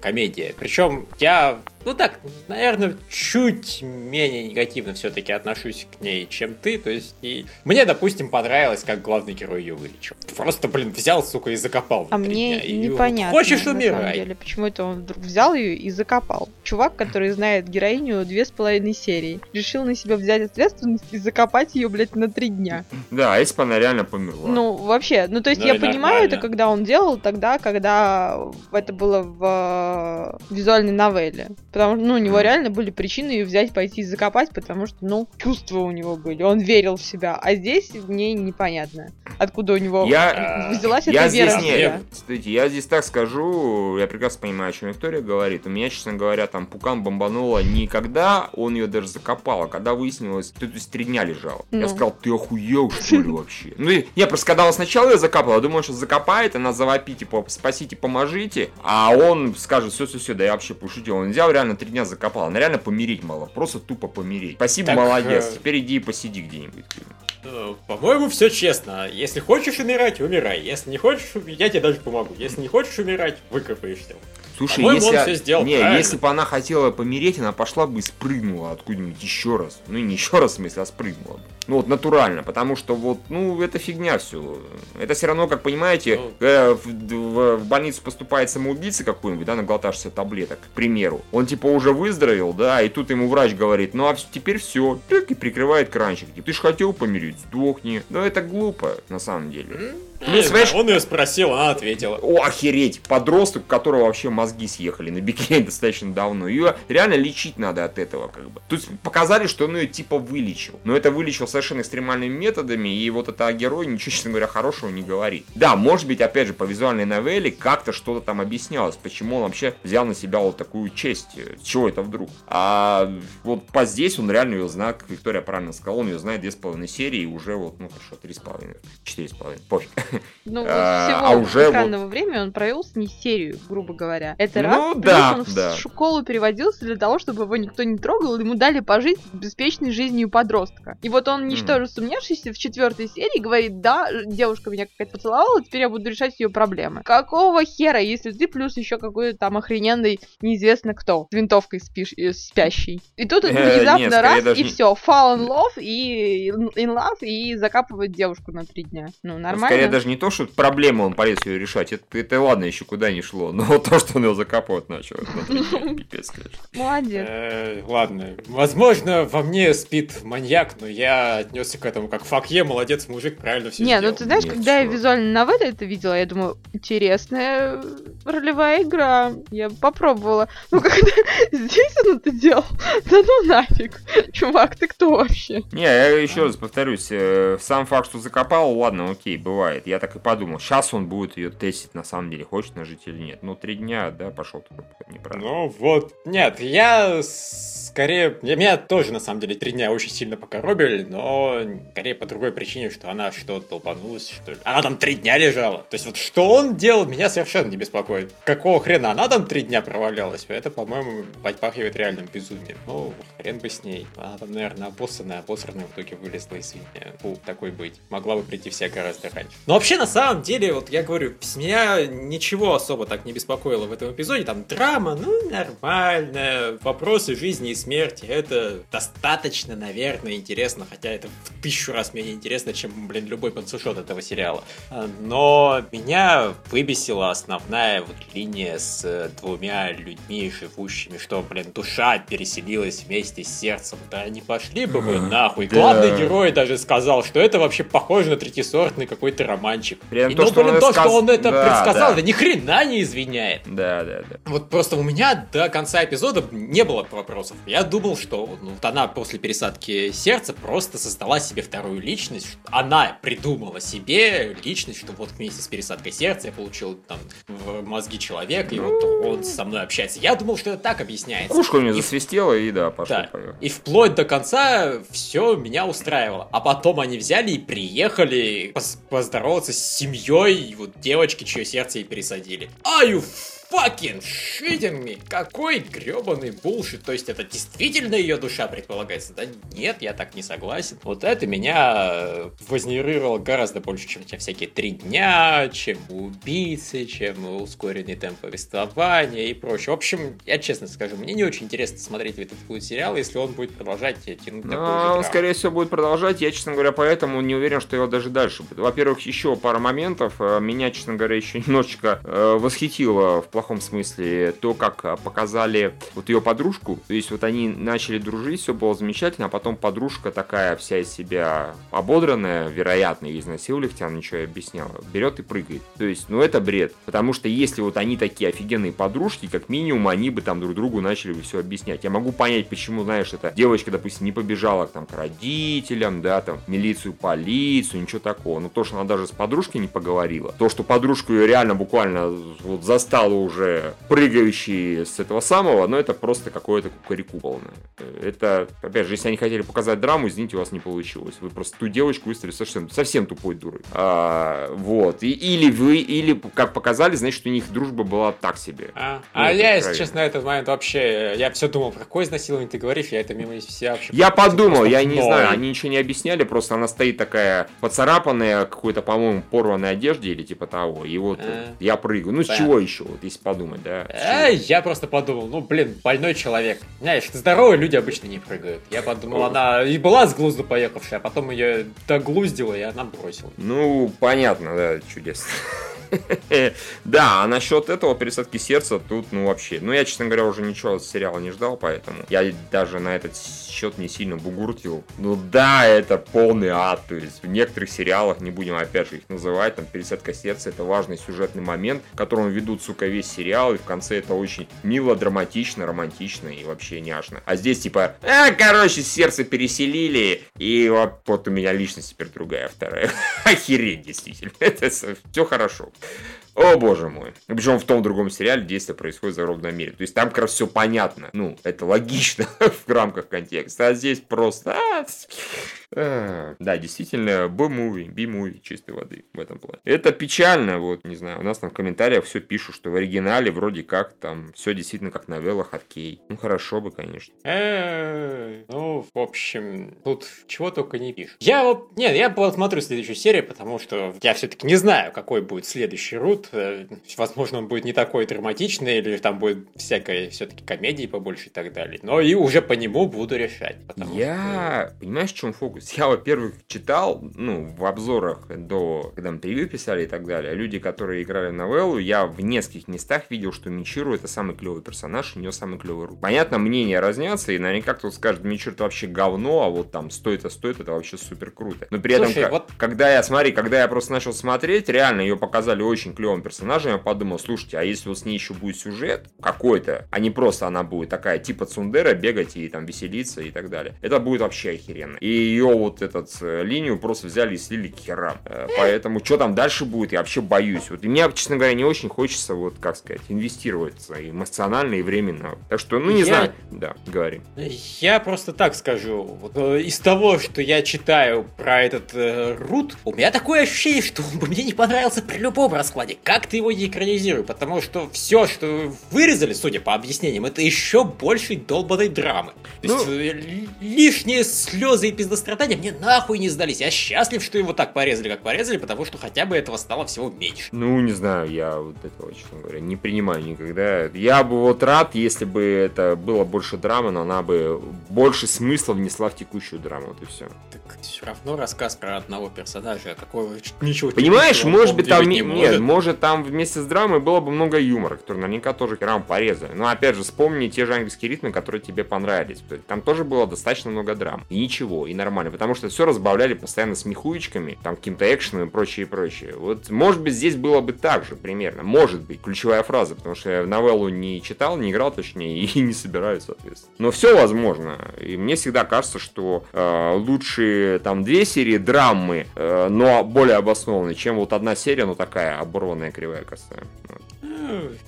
комедия. Причем я, ну так, наверное, чуть менее негативно все-таки отношусь к ней, чем ты. То есть, и мне, допустим, понравилось, как главный герой ее вылечил. Просто, блин, взял, сука, и закопал. А мне дня. И непонятно, Хочешь, на самом умирай. деле, почему это он вдруг взял ее и закопал. Чувак, который знает героиню две с половиной серии, решил на себя взять ответственность и закопать ее, блядь, на три дня. Да, а если бы она реально померла. Ну, вообще, ну то есть Ну я и понимаю нормально. это, когда он делал тогда, когда это было в э, визуальной новелле. Потому что, ну, у него реально были причины ее взять, пойти и закопать, потому что, ну, чувства у него были, он верил в себя. А здесь мне непонятно, откуда у него Я- взялась Я эта вера здесь нет. Кстати, я здесь так скажу, я прекрасно понимаю, о чем Виктория говорит. У меня, честно говоря, там пукан бомбануло не когда он ее даже закопал, а когда выяснилось, что то есть три дня лежал. Ну. Я сказал, ты охуел, что ли, вообще? Ну, не, просто когда он сначала ее закапал, я думал, что закопает, она завопит, типа, спасите, поможите, а он скажет, все, все, все, да я вообще пошутил. Он взял, реально три дня закопал, она реально помереть мало, просто тупо помереть. Спасибо, Так, молодец, э, теперь иди и посиди где-нибудь. Э, По-моему, все честно. Если хочешь умирать, умирай. Если не хочешь, я тебе даже помогу. Если не хочешь умирать, выкопаешься. Слушай, если, он всё сделал не, правильно. если бы она хотела помереть, она пошла бы и спрыгнула откуда-нибудь еще раз. Ну и не еще раз, в смысле, а спрыгнула бы. Ну вот натурально, потому что вот, ну, это фигня все. Это все равно, как понимаете, Ну. э, в, в- в больницу поступает самоубийца какой-нибудь, да, наглотавшийся таблеток, к примеру. Он типа уже выздоровел, да, и тут ему врач говорит, ну а теперь все, и прикрывает кранчик. Типа, ты ж хотел помереть, сдохни. Но это глупо, на самом деле. Ну, знаешь, Он ее спросил, она ответила. О, охереть, подросток, у которого вообще мозги съехали на бикини достаточно давно. Ее реально лечить надо от этого, как бы. Тут показали, что он ее типа вылечил. Но это вылечил совершенно экстремальными методами, и вот это герой ничего, честно говоря, хорошего не говорит. Да, может быть, опять же, по визуальной новелле как-то что-то там объяснялось, почему он вообще взял на себя вот такую честь. Чего это вдруг? А вот по здесь он реально ее знает, как Виктория правильно сказала, он ее знает две с половиной серии, и уже вот, ну хорошо, три с половиной, четыре с половиной, пофиг. Ну, вот А, всего а уже экранного времени он провел с ней серию, грубо говоря. Это Ну, раз. Плюс да, он в да. школу переводился для того, чтобы его никто не трогал, ему дали пожить беспечной жизнью подростка. И вот он, ничтоже сумневшийся, в четвертой серии говорит, да, девушка меня какая-то поцеловала, теперь я буду решать ее проблемы. Какого хера, если ты плюс еще какой-то там охрененный, неизвестно кто, с винтовкой спишь, э, спящий. И тут Э, внезапно раз, и все, fall in love, и in love, и закапывает девушку на три дня. Ну, Ну, нормально. Скорее даже не то, что проблему он полез ее решать, это, это ладно, еще куда не шло, но вот то, что он ее закапывать начал, это пипец, конечно. Молодец. Э, Ладно, возможно, во мне спит маньяк, но я отнесся к этому как факье, молодец, мужик, правильно все Не, ну ты знаешь, когда я визуально новелле это видела, я думаю, интересная ролевая игра. Я попробовала. Ну когда здесь он это делал, да ну нафиг. Чувак, ты кто вообще? Не, я еще раз повторюсь, э, сам факт, что закопал, ладно, окей, бывает. Я так и подумал, сейчас он будет ее тестить, на самом деле, хочет она жить или нет. Ну, три дня, да, пошел неправильно. Ну вот, нет, я скорее, меня тоже на самом деле три дня очень сильно покоробили, но скорее по другой причине, что она что-то толпанулась, что ли. Она там три дня лежала. То есть вот что он делал, меня совершенно не беспокоит. Какого хрена она там три дня провалялась? Это, по-моему, подпахивает реальным безумием. Ну, хрен бы с ней. Она там, наверное, обоссанная, обосранная в итоге вылезла из меня. Фу, такой быть. Могла бы прийти вся гораздо раньше. Но вообще, на самом деле, вот я говорю, меня ничего особо так не беспокоило в этом эпизоде. Там драма, ну, нормально. Вопросы жизни и смерти. Это достаточно, наверное, интересно. Хотя это в тысячу раз менее интересно, чем, блин, любой панцушот этого сериала. А, Но меня выбесила основная вот линия с э, двумя людьми, живущими, что, блин, душа переселилась вместе с сердцем. Да не пошли бы вы нахуй. Главный герой даже сказал, что это вообще похоже на третисортный какой-то романчик. Прям И, то, ну, блин, то, сказ- что он это Да, предсказал, да. это ни хрена не извиняет. Да, да, да. Вот просто у меня до конца эпизода не было вопросов. Я думал, что ну, вот она после пересадки сердца просто создала себе вторую личность. Она придумала себе личность, что вот вместе с пересадкой сердца я получил там в мозги человека, и вот он со мной общается. Я думал, что это так объясняется. Кушка у него И в- засвистела, и да, пошел. да. И вплоть до конца все меня устраивало. А потом они взяли и приехали пос- поздороваться с семьей вот девочки, чье сердце ей пересадили. Are you fucking shitting me? Какой гребаный булшит. То есть это действительно ее душа предполагается? Да нет, я так не согласен. Вот это меня э, вознервировало гораздо больше, чем, чем всякие три дня, чем убийцы, чем ускоренный темп повествования и прочее. В общем, я честно скажу, мне не очень интересно смотреть этот будет сериал, если он будет продолжать тянуть Ну, такую же он, драму. скорее всего, будет продолжать. Я, честно говоря, поэтому не уверен, что его даже дальше. Во-первых, еще пара моментов. Э, Меня, честно говоря, еще немножечко э, восхитило в плохом смысле то, как э, показали вот ее подружку. То есть вот они начали дружить, все было замечательно, а потом подружка такая вся из себя ободранная, вероятно, изнасиловали, хотя она ничего не объясняла, берет и прыгает. То есть, ну это бред. Потому что если вот они такие офигенные подружки, как минимум, они бы там друг другу начали бы все объяснять. Я могу понять, почему, знаешь, эта девочка, допустим, не побежала там к родителям, да, там, милицию, полицию, ничего такого. Но то, что она даже с подружкой не поговорила, то, что подружку ее реально буквально вот застала уже прыгающей с этого самого, ну это просто какое-то кукареку полное. Это, опять же, если они хотели показать драму, извините, у вас не получилось. Вы просто ту девочку выставили совсем, совсем тупой дурой. А, вот. И, или вы, или, как показали, значит, у них дружба была так себе. А, Ну, а я, если честно, на этот момент вообще, я все думал, про какое изнасилование ты говоришь, я это мимо себя вообще... Я подумал, я не знаю, они ничего не объясняли, просто она стоит такая поцарапанная, какой-то, по-моему, порванной одежде или типа того, и вот А. я прыгаю. Ну, с чего еще, вот, если подумать, да? А, я просто подумал, ну, блин, больной человек. Знаешь, здоровые люди обычно не прыгают. Я подумал, она и была с глузду поехавшая, а потом ее доглуздила, и она бросила. Ну, понятно, да, чудесно. Да, а насчет этого пересадки сердца тут, ну, вообще. Ну, я, честно говоря, уже ничего от сериала не ждал, поэтому я даже на этот счет не сильно бугуртил. Ну да, это полный ад. То есть в некоторых сериалах, не будем опять же их называть, там пересадка сердца это важный сюжетный момент, которым ведут, сука, весь сериал, и в конце это очень мило, драматично, романтично и вообще няшно. А здесь типа, а, короче, сердце переселили, и вот, вот у меня личность теперь другая, вторая. Охереть, действительно. Это все хорошо. О боже мой. Причем в том другом сериале действие происходит в загробном мире. То есть там как раз все понятно. Ну, это логично в рамках контекста. А здесь просто... А, а, да, действительно, B-movie, B-movie чистой воды в этом плане. Это печально, вот, не знаю, у нас там в комментариях все пишут, что в оригинале вроде как там все действительно как новелла Хаткей. Ну, хорошо бы, конечно. Э, ну, в общем, тут чего только не пишут. Я вот, нет, я посмотрю следующую серию, потому что я все-таки не знаю, какой будет следующий рут. Э, возможно, он будет не такой драматичный, или там будет всякой все-таки комедии побольше и так далее. Но и уже по нему буду решать. Я, что... понимаешь, в чем фокус? Я, во-первых, читал, ну, в обзорах до, когда мы превью писали и так далее, люди, которые играли в новеллу, я в нескольких местах видел, что Мичиру это самый клевый персонаж, у него самый клевый рук. Понятно, мнения разнятся, и наверняка кто-то скажет, Мичиру это вообще говно, а вот там стоит, а стоит, это вообще супер круто. Но при Слушай, этом, вот... когда я, смотри, когда я просто начал смотреть, реально ее показали очень клевым персонажем, я подумал, слушайте, а если вот с ней еще будет сюжет какой-то, а не просто она будет такая типа Цундера, бегать и там веселиться и так далее, это будет вообще охеренно. И ее вот этот э, линию просто взяли и слили к херам. Э, поэтому что там дальше будет, я вообще боюсь. Вот и мне, честно говоря, не очень хочется, вот, как сказать, инвестироваться эмоционально и временно. Так что, ну, не я... знаю. Да, говори. Я просто так скажу. Вот, э, из того, что я читаю про этот э, Рут, у меня такое ощущение, что он бы мне не понравился при любом раскладе. Как ты его не экранизируй? Потому что все, что вырезали, судя по объяснениям, это еще больше долбанной драмы. То ну... есть лишние слезы и пиздострадания страдания мне нахуй не сдались. Я счастлив, что его так порезали, как порезали, потому что хотя бы этого стало всего меньше. Ну, не знаю, я вот этого, честно говоря, не принимаю никогда. Я бы вот рад, если бы это было больше драмы, но она бы больше смысла внесла в текущую драму, вот и все. Так все равно рассказ про одного персонажа, а какого ничего Понимаешь, может быть там, не может. нет, может там вместе с драмой было бы много юмора, который наверняка тоже херам порезали. Но опять же, вспомни те же английские ритмы, которые тебе понравились. Там тоже было достаточно много драм. И ничего, и нормально потому что все разбавляли постоянно смехуечками, там каким-то экшеном и прочее, и прочее. Вот, может быть, здесь было бы так же примерно, может быть, ключевая фраза, потому что я новеллу не читал, не играл, точнее, и не собираюсь, соответственно. Но все возможно, и мне всегда кажется, что э, лучше там две серии драмы, э, но более обоснованные, чем вот одна серия, но такая оборванная кривая косая. Вот.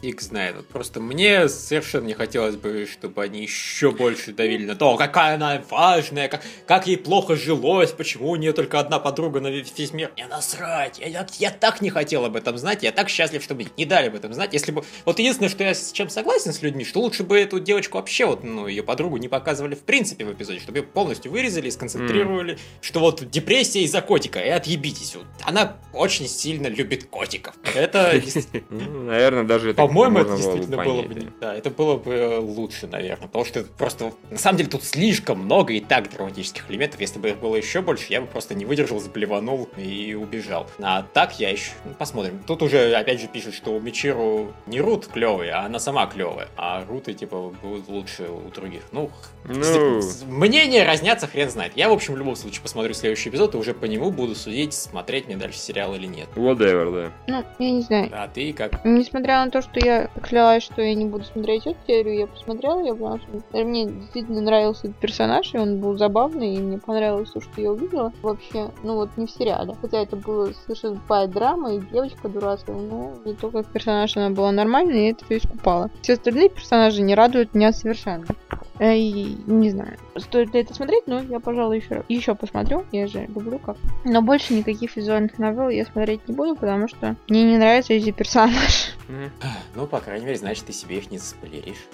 Фиг знает. Вот просто мне совершенно не хотелось бы, чтобы они еще больше давили на то, какая она важная, как, как ей плохо жилось, почему у нее только одна подруга на весь мир. Не насрать, я, я, я так не хотел об этом знать, я так счастлив, чтобы не дали об этом знать. Если бы... Вот единственное, что я с чем согласен с людьми, что лучше бы эту девочку вообще, вот, ну, ее подругу не показывали в принципе в эпизоде, чтобы ее полностью вырезали, сконцентрировали, mm. что вот депрессия из-за котика, и отъебитесь. Вот. Она очень сильно любит котиков. Это, ну, наверное, даже По-моему, это действительно было бы... Да, это было бы лучше, наверное, потому что просто... На самом деле тут слишком много и так драматических элементов. Если бы их было еще больше, я бы просто не выдержал, заблеванул и убежал. А так я еще... Ну, посмотрим. Тут уже, опять же, пишут, что у Мичиру не Рут клевый, а она сама клевая. А Руты, типа, будут лучше у других. Ну, ну... мнения разнятся, хрен знает. Я, в общем, в любом случае посмотрю следующий эпизод и уже по нему буду судить, смотреть мне дальше сериал или нет. Whatever, да. Ну, я не знаю. А ты как? Несмотря на то, что я клялась, что я не буду смотреть эту серию, я посмотрела, я поняла, что мне действительно нравился этот персонаж, и он был забавный, и мне понравилось то, что я увидела. Вообще, ну вот не в сериале. Хотя это было совершенно тупая драма, и девочка дурацкая, но не только персонаж она была нормальной, и это все искупало. Все остальные персонажи не радуют меня совершенно. Э, и не знаю, стоит ли это смотреть, но я, пожалуй, еще, еще посмотрю. Я же люблю как. Но больше никаких визуальных новелл я смотреть не буду, потому что мне не нравится эти персонаж. Ну, по крайней мере, значит, ты себе их не заспойлеришь.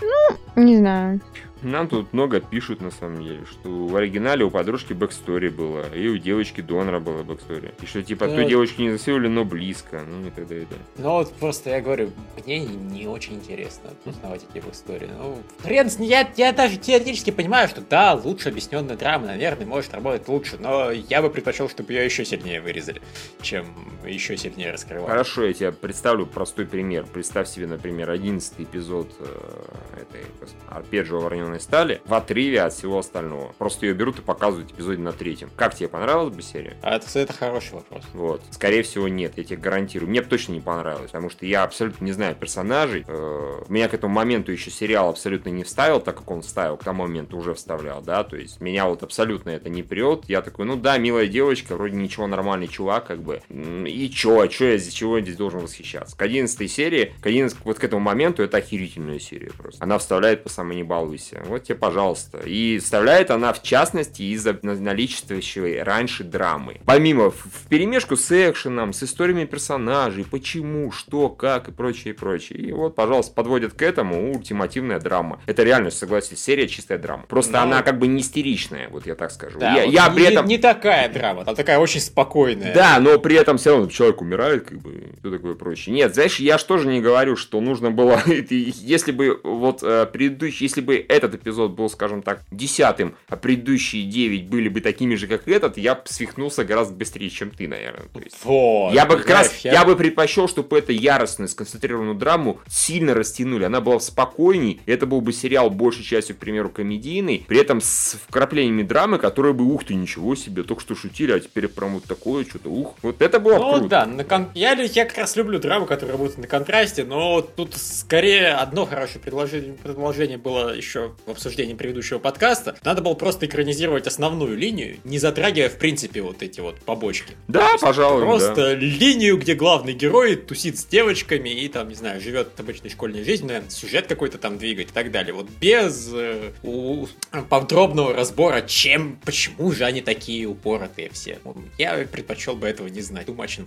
Не знаю. Нам тут много пишут, на самом деле, что в оригинале у подружки backstory было, и у девочки донора было backstory. И что, типа, Да. ту девочку не засыпали, но близко, ну и т.д. и т.д. Ну, вот просто я говорю, мне не очень интересно узнавать эти истории. Ну, хрен я, я даже теоретически понимаю, что да, лучше объясненная драма, наверное, может работать лучше, но я бы предпочел, чтобы ее еще сильнее вырезали, чем еще сильнее раскрывали. Хорошо, я тебе представлю простой пример. Представь себе, например, 11 эпизод э, этой арпеджио вороненой стали в отрыве от всего остального. Просто ее берут и показывают в эпизоде на третьем. Как тебе понравилась бы серия? А это, это хороший вопрос. Вот. Скорее всего, нет, я тебе гарантирую. Мне бы точно не понравилось, потому что я абсолютно не знаю персонажей. Э, Меня к этому моменту еще сериал абсолютно не вставил, так как он вставил, к тому моменту уже вставлял, да, то есть меня вот абсолютно это не прет. Я такой, ну да, милая девочка, вроде ничего, нормальный чувак, как бы. И чё, чё я здесь, чего я здесь должен восхищаться? К 11 серии, к 11, вот к этому моменту, это охерительная серия просто. Она вставляет по самой не балуйся. Вот тебе, пожалуйста. И вставляет она, в частности, из-за на- наличествующей раньше драмы. Помимо, в перемешку с экшеном, с историями персонажей, почему, что, как и прочее, и прочее. И вот, пожалуйста, подводят к этому ультимативная драма. Это реально, согласись, серия чистая драма. Просто Ну, она как бы не истеричная, вот я так скажу. Да, я, вот я не, при этом... не такая драма, там такая очень спокойная. Да, но при этом все равно человек умирает, как бы, все такое прочее. Нет, знаешь, я же тоже не говорю, что нужно было, если бы вот э, предыдущий, если бы этот эпизод был, скажем так, десятым, а предыдущие девять были бы такими же, как этот, я бы свихнулся гораздо быстрее, чем ты, наверное. То есть, Вот. я бы как раз, знаешь, я... бы предпочел, чтобы эту яростную, сконцентрированную драму сильно растянули. Она была спокойней, это был бы сериал большей частью, к примеру, комедийный, при этом с вкраплениями драмы, которые бы, ух ты, ничего себе, только что шутили, а теперь прям вот такое что-то, ух. Вот это было бы Ну круто. да, на кон- я, я как раз люблю драму, которая работает на контрасте, но тут скорее одно хорошее предложение, предложение было еще в обсуждении предыдущего подкаста. Надо было просто экранизировать основную линию, не затрагивая в принципе вот эти вот побочки. Да, пожалуй, да. Просто линию, где главный герой тусит с девочками и там, не знаю, живет обычной школьной жизнью, наверное, сюжет какой-то там двигать и так далее. Вот без э, у- подробного разбора, чем, почему же они такие упоротые все. Я предпочел бы этого не знать. Too much.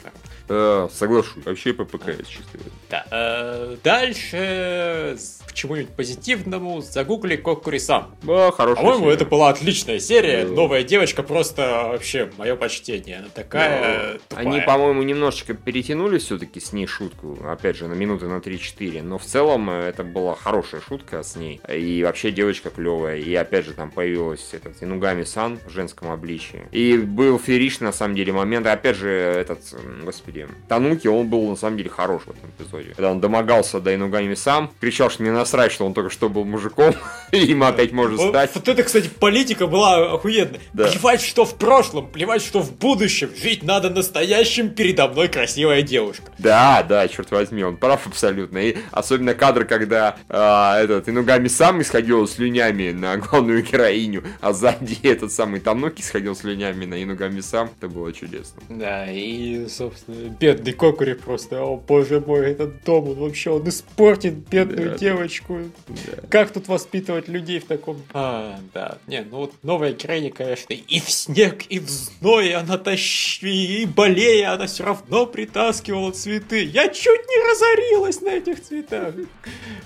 Э, соглашусь. Вообще ППКС чисто. Да. э, дальше к чему-нибудь позитивному загугли Кокури-сан. Да, хорошая По-моему, это была отличная серия. Да. Новая девочка просто вообще мое почтение. Она такая Но тупая. Они, по-моему, немножечко перетянули все-таки с ней шутку, опять же, на минуты на 3-4, но в целом э, это была хорошая шутка с ней, и вообще девочка клевая, и опять же там появилась этот Инугами-сан в женском обличии, и был фееричный на самом деле момент, и опять же этот, господи, Тануки, он был на самом деле хорош в этом эпизоде, когда он домогался до Инугами-сан, кричал, что мне насрать, что он только что был мужиком, им опять может стать. вот это, кстати, политика была охуенная. Да. Плевать, что в прошлом, плевать, что в будущем. Жить надо настоящим, передо мной красивая девушка. Да, да, черт возьми, он прав абсолютно. И особенно кадр, когда а, этот Инугами сам исходил слюнями на главную героиню, а сзади этот самый Тануки сходил слюнями на Инугами сам. Это было чудесно. Да, и, собственно, бедный Кокури просто, о боже мой, этот дом, он вообще, он испортит бедную Да. девочку. Да. Как тут воспитывать людей в таком... А, да. Не, ну вот новая героиня, конечно, и в снег, и в зной она тащила, и болея, она все равно притаскивала цветы. Я чуть не разорилась на этих цветах.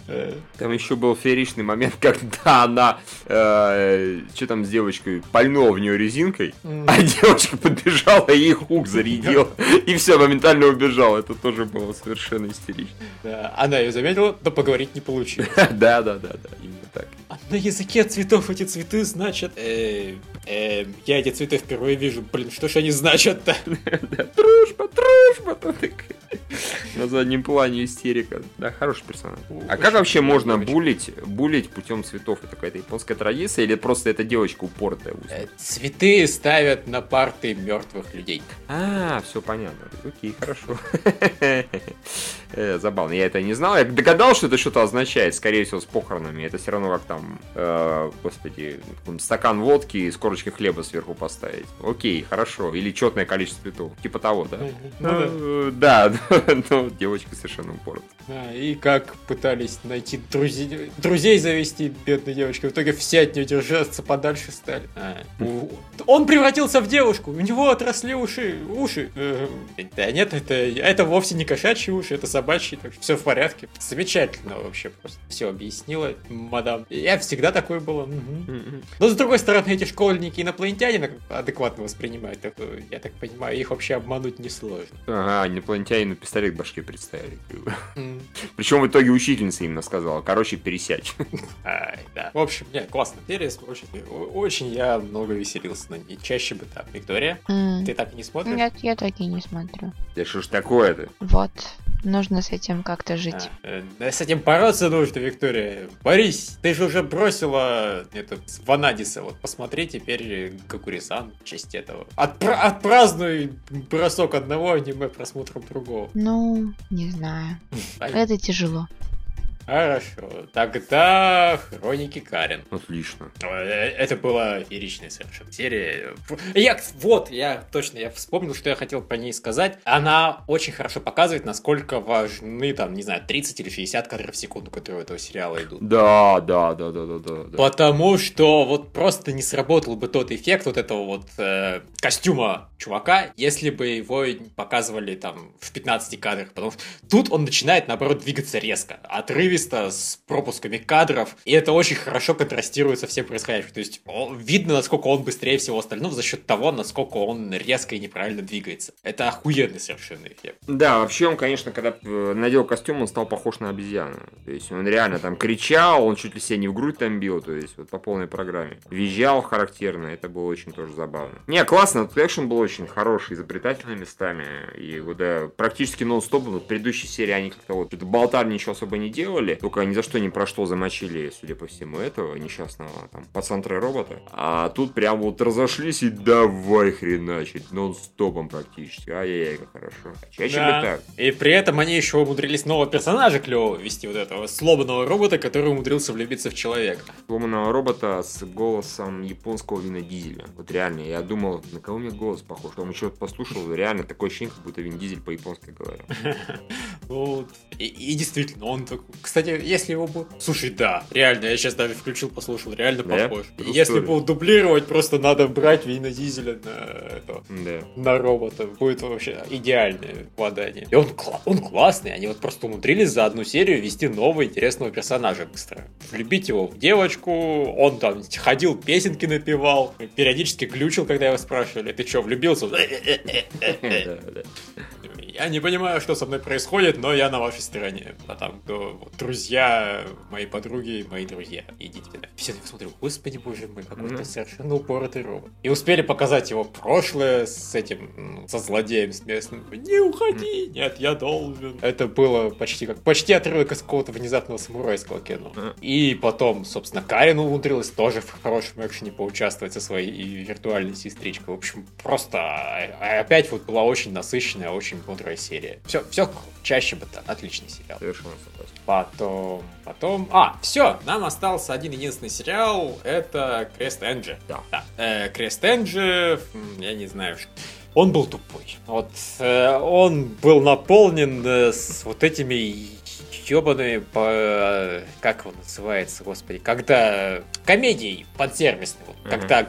Э, Там еще был фееричный момент, когда она, что там с девочкой, пальнула в нее резинкой, а девочка подбежала и ей хук зарядила. И все, моментально убежала. Это тоже было совершенно истерично. да, Она ее заметила, но поговорить не получилось. Да, да, да, да, именно так. А на языке цветов эти цветы значат... э, э, я эти цветы впервые вижу. Блин, что ж они значат-то? Дружба, дружба. На заднем плане истерика. Да, хороший персонаж. А как вообще можно булить, булить путем цветов? Это какая-то японская традиция или просто эта девочка упоротая? Э, Цветы ставят на парты мертвых людей. А, все понятно. Окей, хорошо. Э, Забавно, я это не знал. Я догадался, что это что-то означает, скорее всего, с похоронами. Это все равно как там, э, господи, стакан водки и с корочкой хлеба сверху поставить. Окей, хорошо. Или четное количество цветов. Типа того, да? Ну да. Э, Да, но девочка совершенно упорот. Да, и как пытались найти друзей, друзей завести бедной девочкой, в итоге все от нее держаться подальше стали. А, он превратился в девушку, у него отросли уши, уши. Э, Да нет, это, это вовсе не кошачьи уши, это собачьи, так что все в порядке. Замечательно вообще, просто все объяснила, мадам. Я всегда такой было. мгм. Но с другой стороны, эти школьники инопланетяне бы адекватно воспринимают. Я так понимаю, их вообще обмануть несложно. Ага, инопланетянину пистолет в башке представили. Причем в итоге учительница именно сказала, короче, пересядь. Ай, да. В общем, не, классно. Серия, очень, я много веселился на ней. Чаще бы так. Виктория, ты так и не смотришь? Нет, я так и не смотрю. Да что ж такое-то? Вот. Нужно с этим как-то жить. А, э, с этим бороться нужно, Виктория. Борись, ты же уже бросила этот Ванадиса. Вот посмотри теперь Гакурисан в честь этого. Отпра- отпразднуй бросок одного аниме просмотром другого. Ну, не знаю. Это тяжело. Хорошо. Тогда Хроники Карен. Отлично. Э, Это была фееричная совершенно серия. Я, вот, я точно, я вспомнил, что я хотел про ней сказать. Она очень хорошо показывает, насколько важны, там, не знаю, 30 или 60 кадров в секунду, которые у этого сериала идут. Да, да, да, да, да, да. да. Потому что вот просто не сработал бы тот эффект вот этого вот э, костюма чувака, если бы его показывали там в 15 кадрах. Потому что тут он начинает, наоборот, двигаться резко, отрывисто, с пропусками кадров. И это очень хорошо контрастирует со всем происходящим. То есть видно, насколько он быстрее всего остального за счет того, насколько он резко и неправильно двигается. Это охуенный совершенно эффект. Да, вообще он, конечно, когда э, надел костюм, он стал похож на обезьяну. То есть он реально там кричал, он чуть ли себе не в грудь там бил, то есть вот по полной программе. Визжал характерно, это было очень тоже забавно. Не, классно, тут экшен был очень хороший, изобретательный местами. И вот да, практически нон-стоп, вот в предыдущей серии они как-то вот болтали, ничего особо не делали, только ни за что ни про что замочили, судя по всему, этого несчастного там пацантра робота. А тут прям вот разошлись и давай хреначить, нон-стопом практически. Ай-яй-яй, как хорошо. Чаще бы так. И при этом они еще умудрились нового персонажа клевого ввести, вот этого сломанного робота, который умудрился влюбиться в человека. сломанного робота с голосом японского Вина Дизеля. Вот реально, я думал, на кого у меня голос похож. Потом еще послушал, реально такое ощущение, как будто Вин Дизель по-японски говорил. Ну, и, и действительно, он такой... Кстати, если его будет... Слушай, да, реально, я сейчас даже включил, послушал, реально Да? похож. True Если будут дублировать, просто надо брать Вина Дизеля на, этого, Да. на робота. Будет вообще идеальное попадание. И он, кла- он классный, они вот просто умудрились за одну серию ввести нового интересного персонажа быстро. Влюбить его в девочку, он там ходил, песенки напевал, периодически глючил, когда его спрашивали, ты что, влюбился? Я не понимаю, что со мной происходит, но я на вашей стороне. А там кто, вот, друзья, мои подруги, мои друзья. Идите сюда. Все так смотрю, господи боже мой, какой-то Мгм. совершенно упоротый робот. И успели показать его прошлое с этим, со злодеем, с местным. Не уходи, нет, я должен. Это было почти как, почти отрывок из какого-то внезапного самурайского кино. Мгм. И потом, собственно, Карен умудрилась тоже в хорошем экшене поучаствовать со своей виртуальной сестричкой. В общем, просто а, опять вот была очень насыщенная, очень бодрая серия. Все, все чаще бы так. Отличный сериал. Совершенно согласен. Потом, потом... А, все, нам остался один единственный сериал. Это Крест Энджи. Да. Да. Э, Крест Энджи, я не знаю, что... Он был тупой. Вот э, он был наполнен э, с вот этими ебаными по... Как он называется, господи? Когда... Комедией подсервисной. Вот, Мгм. Когда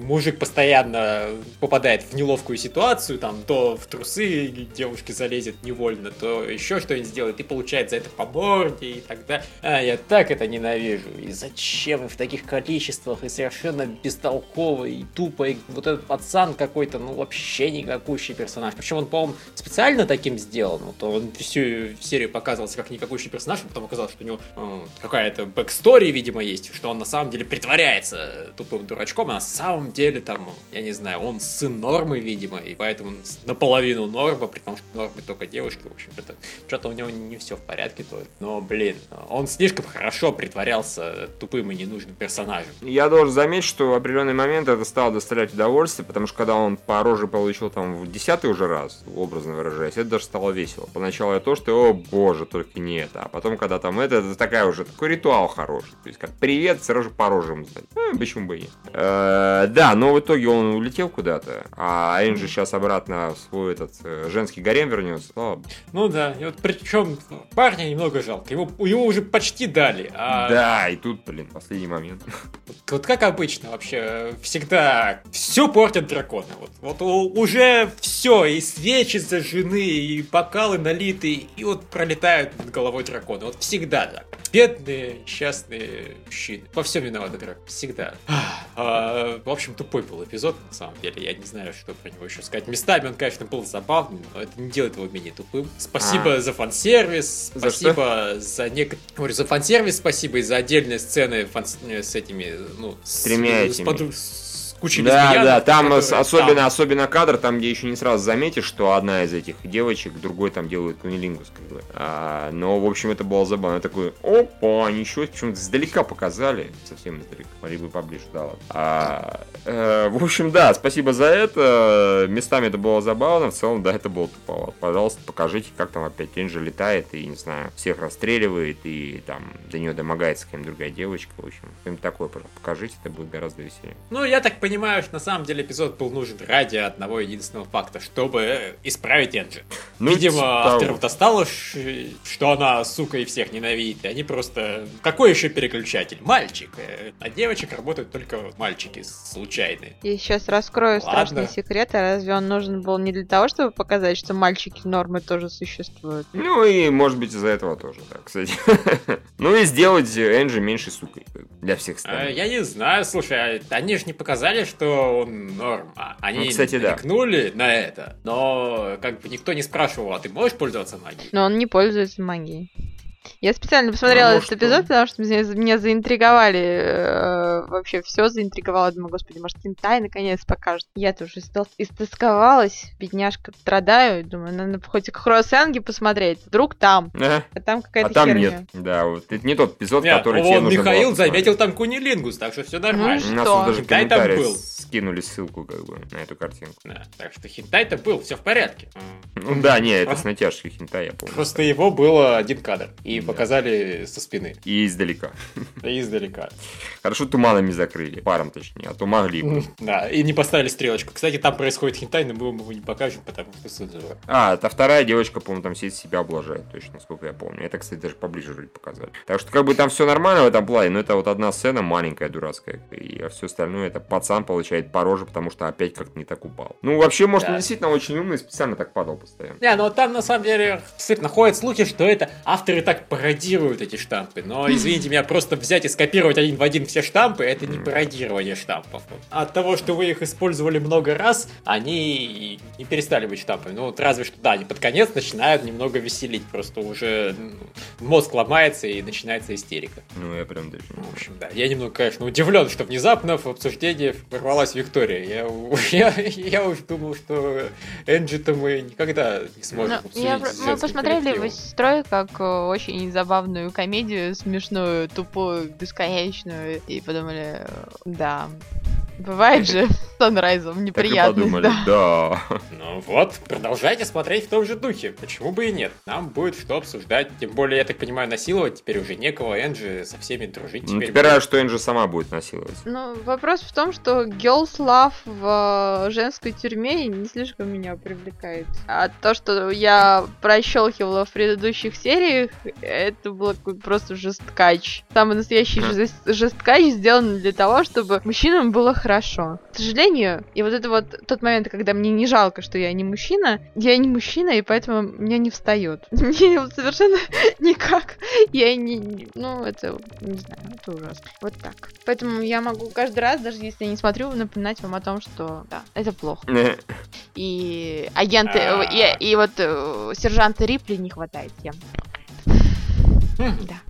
мужик постоянно попадает в неловкую ситуацию, там, то в трусы девушке залезет невольно, то еще что-нибудь сделает и получает за это по морде и так далее. А, я так это ненавижу. И зачем и в таких количествах, и совершенно бестолковый, и тупый. Вот этот пацан какой-то, ну, вообще никакущий персонаж. Причем он, по-моему, специально таким сделан. Вот он всю серию показывался как никакущий персонаж, а потом оказалось, что у него э, какая-то backstory, видимо, есть, что он на самом деле притворяется тупым дурачком, а на самом деле там, я не знаю, он сын Нормы, видимо, и поэтому наполовину Норма, при том, что Нормы только девушки, в общем, это что-то у него не все в порядке, то но, блин, он слишком хорошо притворялся тупым и ненужным персонажем. Я должен заметить, что в определенный момент это стало доставлять удовольствие, потому что когда он по роже получил там в десятый уже раз, образно выражаясь, это даже стало весело. Поначалу я то, что, о боже, только не привет. А потом, когда там это, это такая уже такой ритуал хороший. То есть, как привет, сразу же по рожам сдать. Ну, почему бы и нет. Э, да, но в итоге он улетел куда-то, а Энджи сейчас обратно в свой этот э, женский гарем вернется. Слава. Ну да, и вот причем парня немного жалко. Его, его уже почти дали. А Да, и тут, блин, последний момент. Вот как обычно вообще, всегда все портят драконы. Вот, вот уже все, и свечи зажжены, и бокалы налиты, и вот пролетают над головой драконы. Вот всегда так. Бедные, несчастные мужчины. Во всем виноваты драконы. Всегда. А, в общем, тупой был эпизод, на самом деле. Я не знаю, что про него еще сказать. Местами он, конечно, был забавным, но это не делает его менее тупым. Спасибо А. за фан-сервис, За спасибо за нек... Говорю, за фан-сервис, спасибо и за отдельные сцены фан- с этими, ну, С тремя с, этими. с кучей Да, лесбиянок, да, там которые ос- особенно, там. особенно кадр, там, где еще не сразу заметишь, что одна из этих девочек, другой там делает кунилингус, как бы. А, но, в общем, это было забавно. Я такой, опа, ничего, почему-то издалека показали, совсем издалека, могли бы поближе, да ладно. А, э, в общем, да, спасибо за это, местами это было забавно, в целом, да, это было туповато. Пожалуйста, покажите, как там опять Энджи летает и, не знаю, всех расстреливает, и там до нее домогается какая-нибудь другая девочка, в общем, что-нибудь такое, пожалуйста, покажите, это будет гораздо веселее. Ну, я так понимаю, что на самом деле эпизод был нужен ради одного единственного факта, чтобы э, исправить Энджи. Ну, Видимо, типа авторам того. достало, что она, сука, и всех ненавидит. И они просто... Какой еще переключатель? Мальчик. Э, А девочек работают только мальчики случайные. Я сейчас раскрою Ладно. страшный секрет, а разве он нужен был не для того, чтобы показать, что мальчики нормы тоже существуют? Ну и, может быть, из-за этого тоже, да, кстати. Ну и сделать Энджи меньше сукой для всех А, остальных. Я не знаю, слушай, а они же не показали, что он норм. А Они Ну, кстати, да. намекнули на это, но как бы никто не спрашивал, а ты можешь пользоваться магией? Но он не пользуется магией. Я специально посмотрела Ну, этот что? эпизод, потому что меня, меня заинтриговали. э, вообще все заинтриговало. Думаю, господи, может, Хинтай наконец покажет. Я тоже истол- истосковалась, бедняжка, страдаю. Думаю, надо хоть Хросенги посмотреть. Вдруг там. Ага. А там какая-то А там херня. нет. Да, вот это не тот эпизод, Нет, который тебе нужно было Михаил посмотреть. заметил там кунилингус, так что все нормально. Ну, У нас тут даже Хентай там комментарии был. скинули ссылку, как бы, на эту картинку. Да, так что хентай-то был, все в порядке. Ну да, не, это А? с натяжкой хентай, я помню. Просто его было один кадр. И Да. показали со спины. И издалека. И издалека. Хорошо туманами закрыли, паром точнее, а то могли бы. Да, и не поставили стрелочку. Кстати, там происходит хентай, но мы его не покажем, потому что цензура. А, это вторая девочка, по-моему, там сидит себя облажает, точно, насколько я помню. Это, кстати, даже поближе вроде показали. Так что, как бы, там все нормально в этом плане, но это вот одна сцена маленькая, дурацкая, и все остальное, это пацан получает по роже, потому что опять как-то не так упал. Ну, вообще, может, Да. он действительно очень умный, специально так падал постоянно. Не, ну там на самом деле действительно ходят слухи, что это авторы так пародируют эти штампы. Но извините меня, просто взять и скопировать один в один все штампы, это не пародирование штампов. От того, что вы их использовали много раз, они не перестали быть штампами. Ну вот разве что, да, они под конец начинают немного веселить. Просто уже ну, мозг ломается и начинается истерика. Ну, я прям даже не В общем, да. Я немного, конечно, удивлен, что внезапно в обсуждении ворвалась Виктория. Я, я, я уж думал, что Энджи-то мы никогда не сможем Ну, обсудить я мы посмотрели его коллективом. с сестрой как э, очень забавную комедию, смешную, тупую, бесконечную, и подумали, да, бывает же с Санрайзом Так и неприятно. подумали, да. Ну вот, продолжайте смотреть в том же духе. Почему бы и нет? Нам будет что обсуждать. Тем более, я так понимаю, насиловать теперь уже некого. Энджи со всеми дружить Ну, теперь теперь будет. рад, что Энджи сама будет насиловать. Ну, вопрос в том, что Girls Love в э, женской тюрьме не слишком меня привлекает. А то, что я прощелкивала в предыдущих сериях, это какой-то просто жесткач. Самый настоящий жесткач сделан для того, чтобы мужчинам было хорошо. К сожалению, и вот это вот тот момент, когда мне не жалко, что я не мужчина, я не мужчина, и поэтому меня не встает. Мне вот совершенно никак. Я не... Ну, это, не знаю, это ужасно. Вот так. Поэтому я могу каждый раз, даже если я не смотрю, напоминать вам о том, что да, это плохо. Э, И агенты, А. и, и вот э, сержанта Рипли не хватает тем. Да.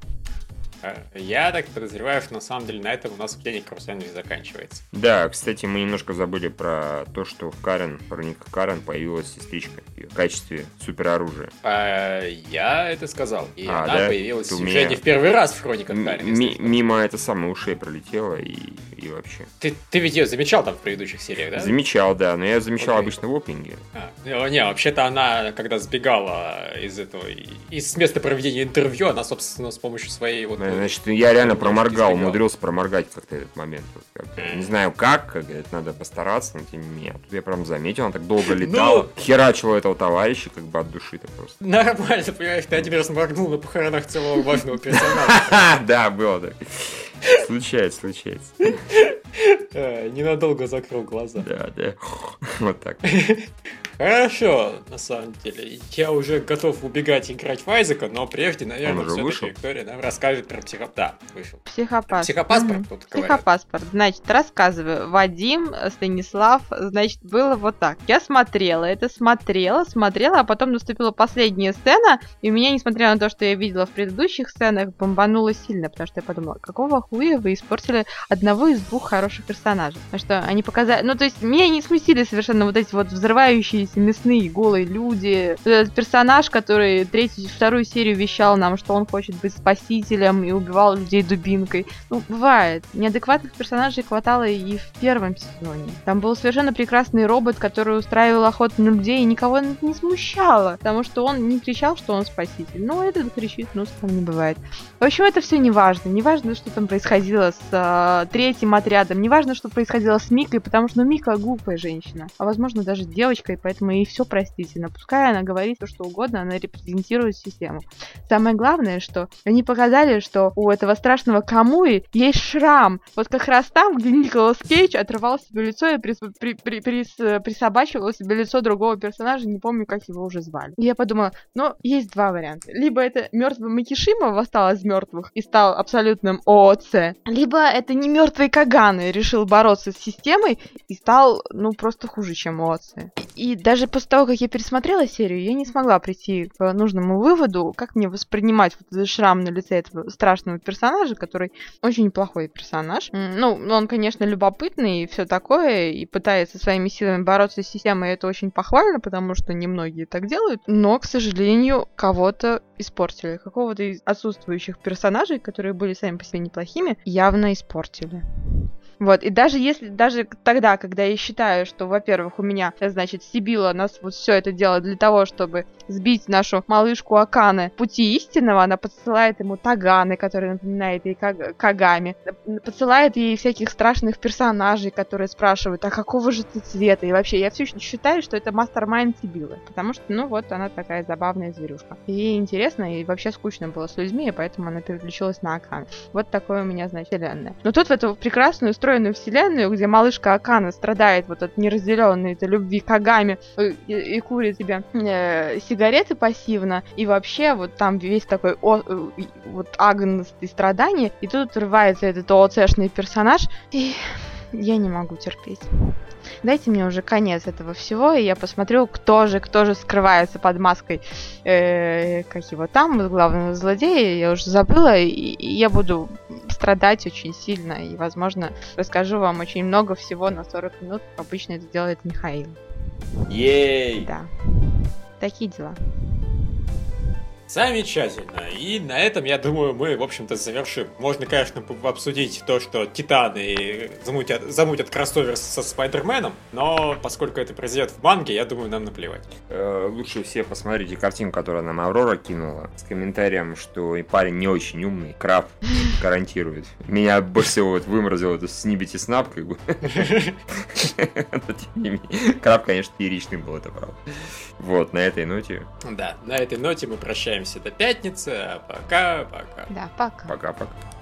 А, Я так подозреваю, что на самом деле на этом у нас Кенни Крусенджи заканчивается. Да, кстати, мы немножко забыли про то, что в Карен, про Ника Карен появилась сестричка в качестве супероружия. А, я это сказал. И А, она да? появилась Ты в сюжете меня- в первый раз в хрониках Карен. мимо это самое ушей пролетело, и и вообще. Ты, ты ведь ее замечал там в предыдущих сериях, да? Замечал, да, но я замечал Окей. обычно в опенинге. А, не, не, вообще-то она, когда сбегала из этого, из места проведения интервью, она, собственно, с помощью своей вот... Ну, Значит, я реально проморгал, избегал. умудрился проморгать как-то этот момент. Вот как-то. Не знаю как, как это надо постараться, но тем не менее. А Тут я прям заметил, она так долго летала, херачила этого товарища как бы от души-то просто. Нормально, понимаешь, ты один раз моргнул на похоронах целого важного персонажа. Да, было так. Случается, случается. Э, Ненадолго закрыл глаза. Да, да. Вот так. Хорошо, на самом деле. Я уже готов убегать играть в Айзека, но прежде, наверное, все-таки вышел? Виктория нам расскажет про психоп... Да, вышел. Психопат. Психопаспорт Мгм. тут говорят. Психопаспорт. Значит, рассказываю. Вадим, Станислав, значит, было вот так. Я смотрела это, смотрела, смотрела, а потом наступила последняя сцена, и у меня, несмотря на то, что я видела в предыдущих сценах, бомбануло сильно, потому что я подумала, какого хуя вы испортили одного из двух хороших персонажей? Потому что они показали... Ну, то есть, меня не смутили совершенно вот эти вот взрывающиеся мясные голые люди. Этот персонаж, который третью, вторую серию вещал нам, что он хочет быть спасителем и убивал людей дубинкой. Ну, бывает. Неадекватных персонажей хватало и в первом сезоне. Там был совершенно прекрасный робот, который устраивал охоту на людей, и никого не смущало, потому что он не кричал, что он спаситель. Ну, этот кричит, ну, кем не бывает. В общем, это все не важно. Не важно, что там происходило с э, третьим отрядом. Не важно, что происходило с Микой, потому что ну, Мика глупая женщина. А возможно, даже девочка, и поэтому ей все простительно. Пускай она говорит все, что угодно, она репрезентирует систему. Самое главное, что они показали, что у этого страшного Камуи есть шрам. Вот как раз там, где Николас Кейдж отрывал себе лицо и прис- при- при- прис- присобачивал себе лицо другого персонажа, не помню, как его уже звали. И я подумала, ну, есть два варианта. Либо это мертвый Макишима восстал из мертвых и стал абсолютным ООЦ, либо это не мертвый Каган решил бороться с системой и стал, ну, просто хуже, чем ООЦ. И даже после того, как я пересмотрела серию, я не смогла прийти к нужному выводу, как мне воспринимать вот этот шрам на лице этого страшного персонажа, который очень неплохой персонаж. Ну, он, конечно, любопытный и все такое, и пытается своими силами бороться с системой, и это очень похвально, потому что немногие так делают. Но, к сожалению, кого-то испортили. Какого-то из отсутствующих персонажей, которые были сами по себе неплохими, явно испортили. Вот, и даже если, даже тогда, когда я считаю, что, во-первых, у меня, значит, Сибила нас вот все это делает для того, чтобы сбить нашу малышку Аканы пути истинного, она подсылает ему Таганы, который напоминает ей Каг- Кагами, подсылает ей всяких страшных персонажей, которые спрашивают, а какого же ты цвета? И вообще, я все считаю, что это мастер-майнд Сибилы, потому что, ну, вот она такая забавная зверюшка. Ей интересно, и вообще скучно было с людьми, и поэтому она переключилась на Аканы. Вот такое у меня, значит, вселенная. Но тут в эту прекрасную устроенную вселенную, где малышка Акана страдает вот от неразделенной этой любви к Агаме э, и, и курит себе э, сигареты пассивно, и вообще вот там весь такой о- э, вот агнец и страдания, и тут врывается этот ООЦшный персонаж, и я не могу терпеть. Дайте мне уже конец этого всего, и я посмотрю, кто же, кто же скрывается под маской, э, как его там, главного злодея, я уже забыла, и, и я буду страдать очень сильно, и, возможно, расскажу вам очень много всего на 40 минут, обычно это делает Михаил. Ей! Да. Такие дела. Замечательно. И на этом, я думаю, мы, в общем-то, завершим. Можно, конечно, обсудить то, что Титаны замутят, замутят кроссовер со Спайдерменом, но поскольку это произойдет в манге, я думаю, нам наплевать. Э, Лучше все посмотрите картинку, которую нам Аврора кинула, с комментарием, что и парень не очень умный, краб гарантирует. Меня больше всего вот выморозил это снибити снап, как бы. Краб, конечно, фееричный был, это правда. Вот, на этой ноте, Да, на этой ноте мы прощаемся до пятницы, пока-пока. Да, пока. пока-пока.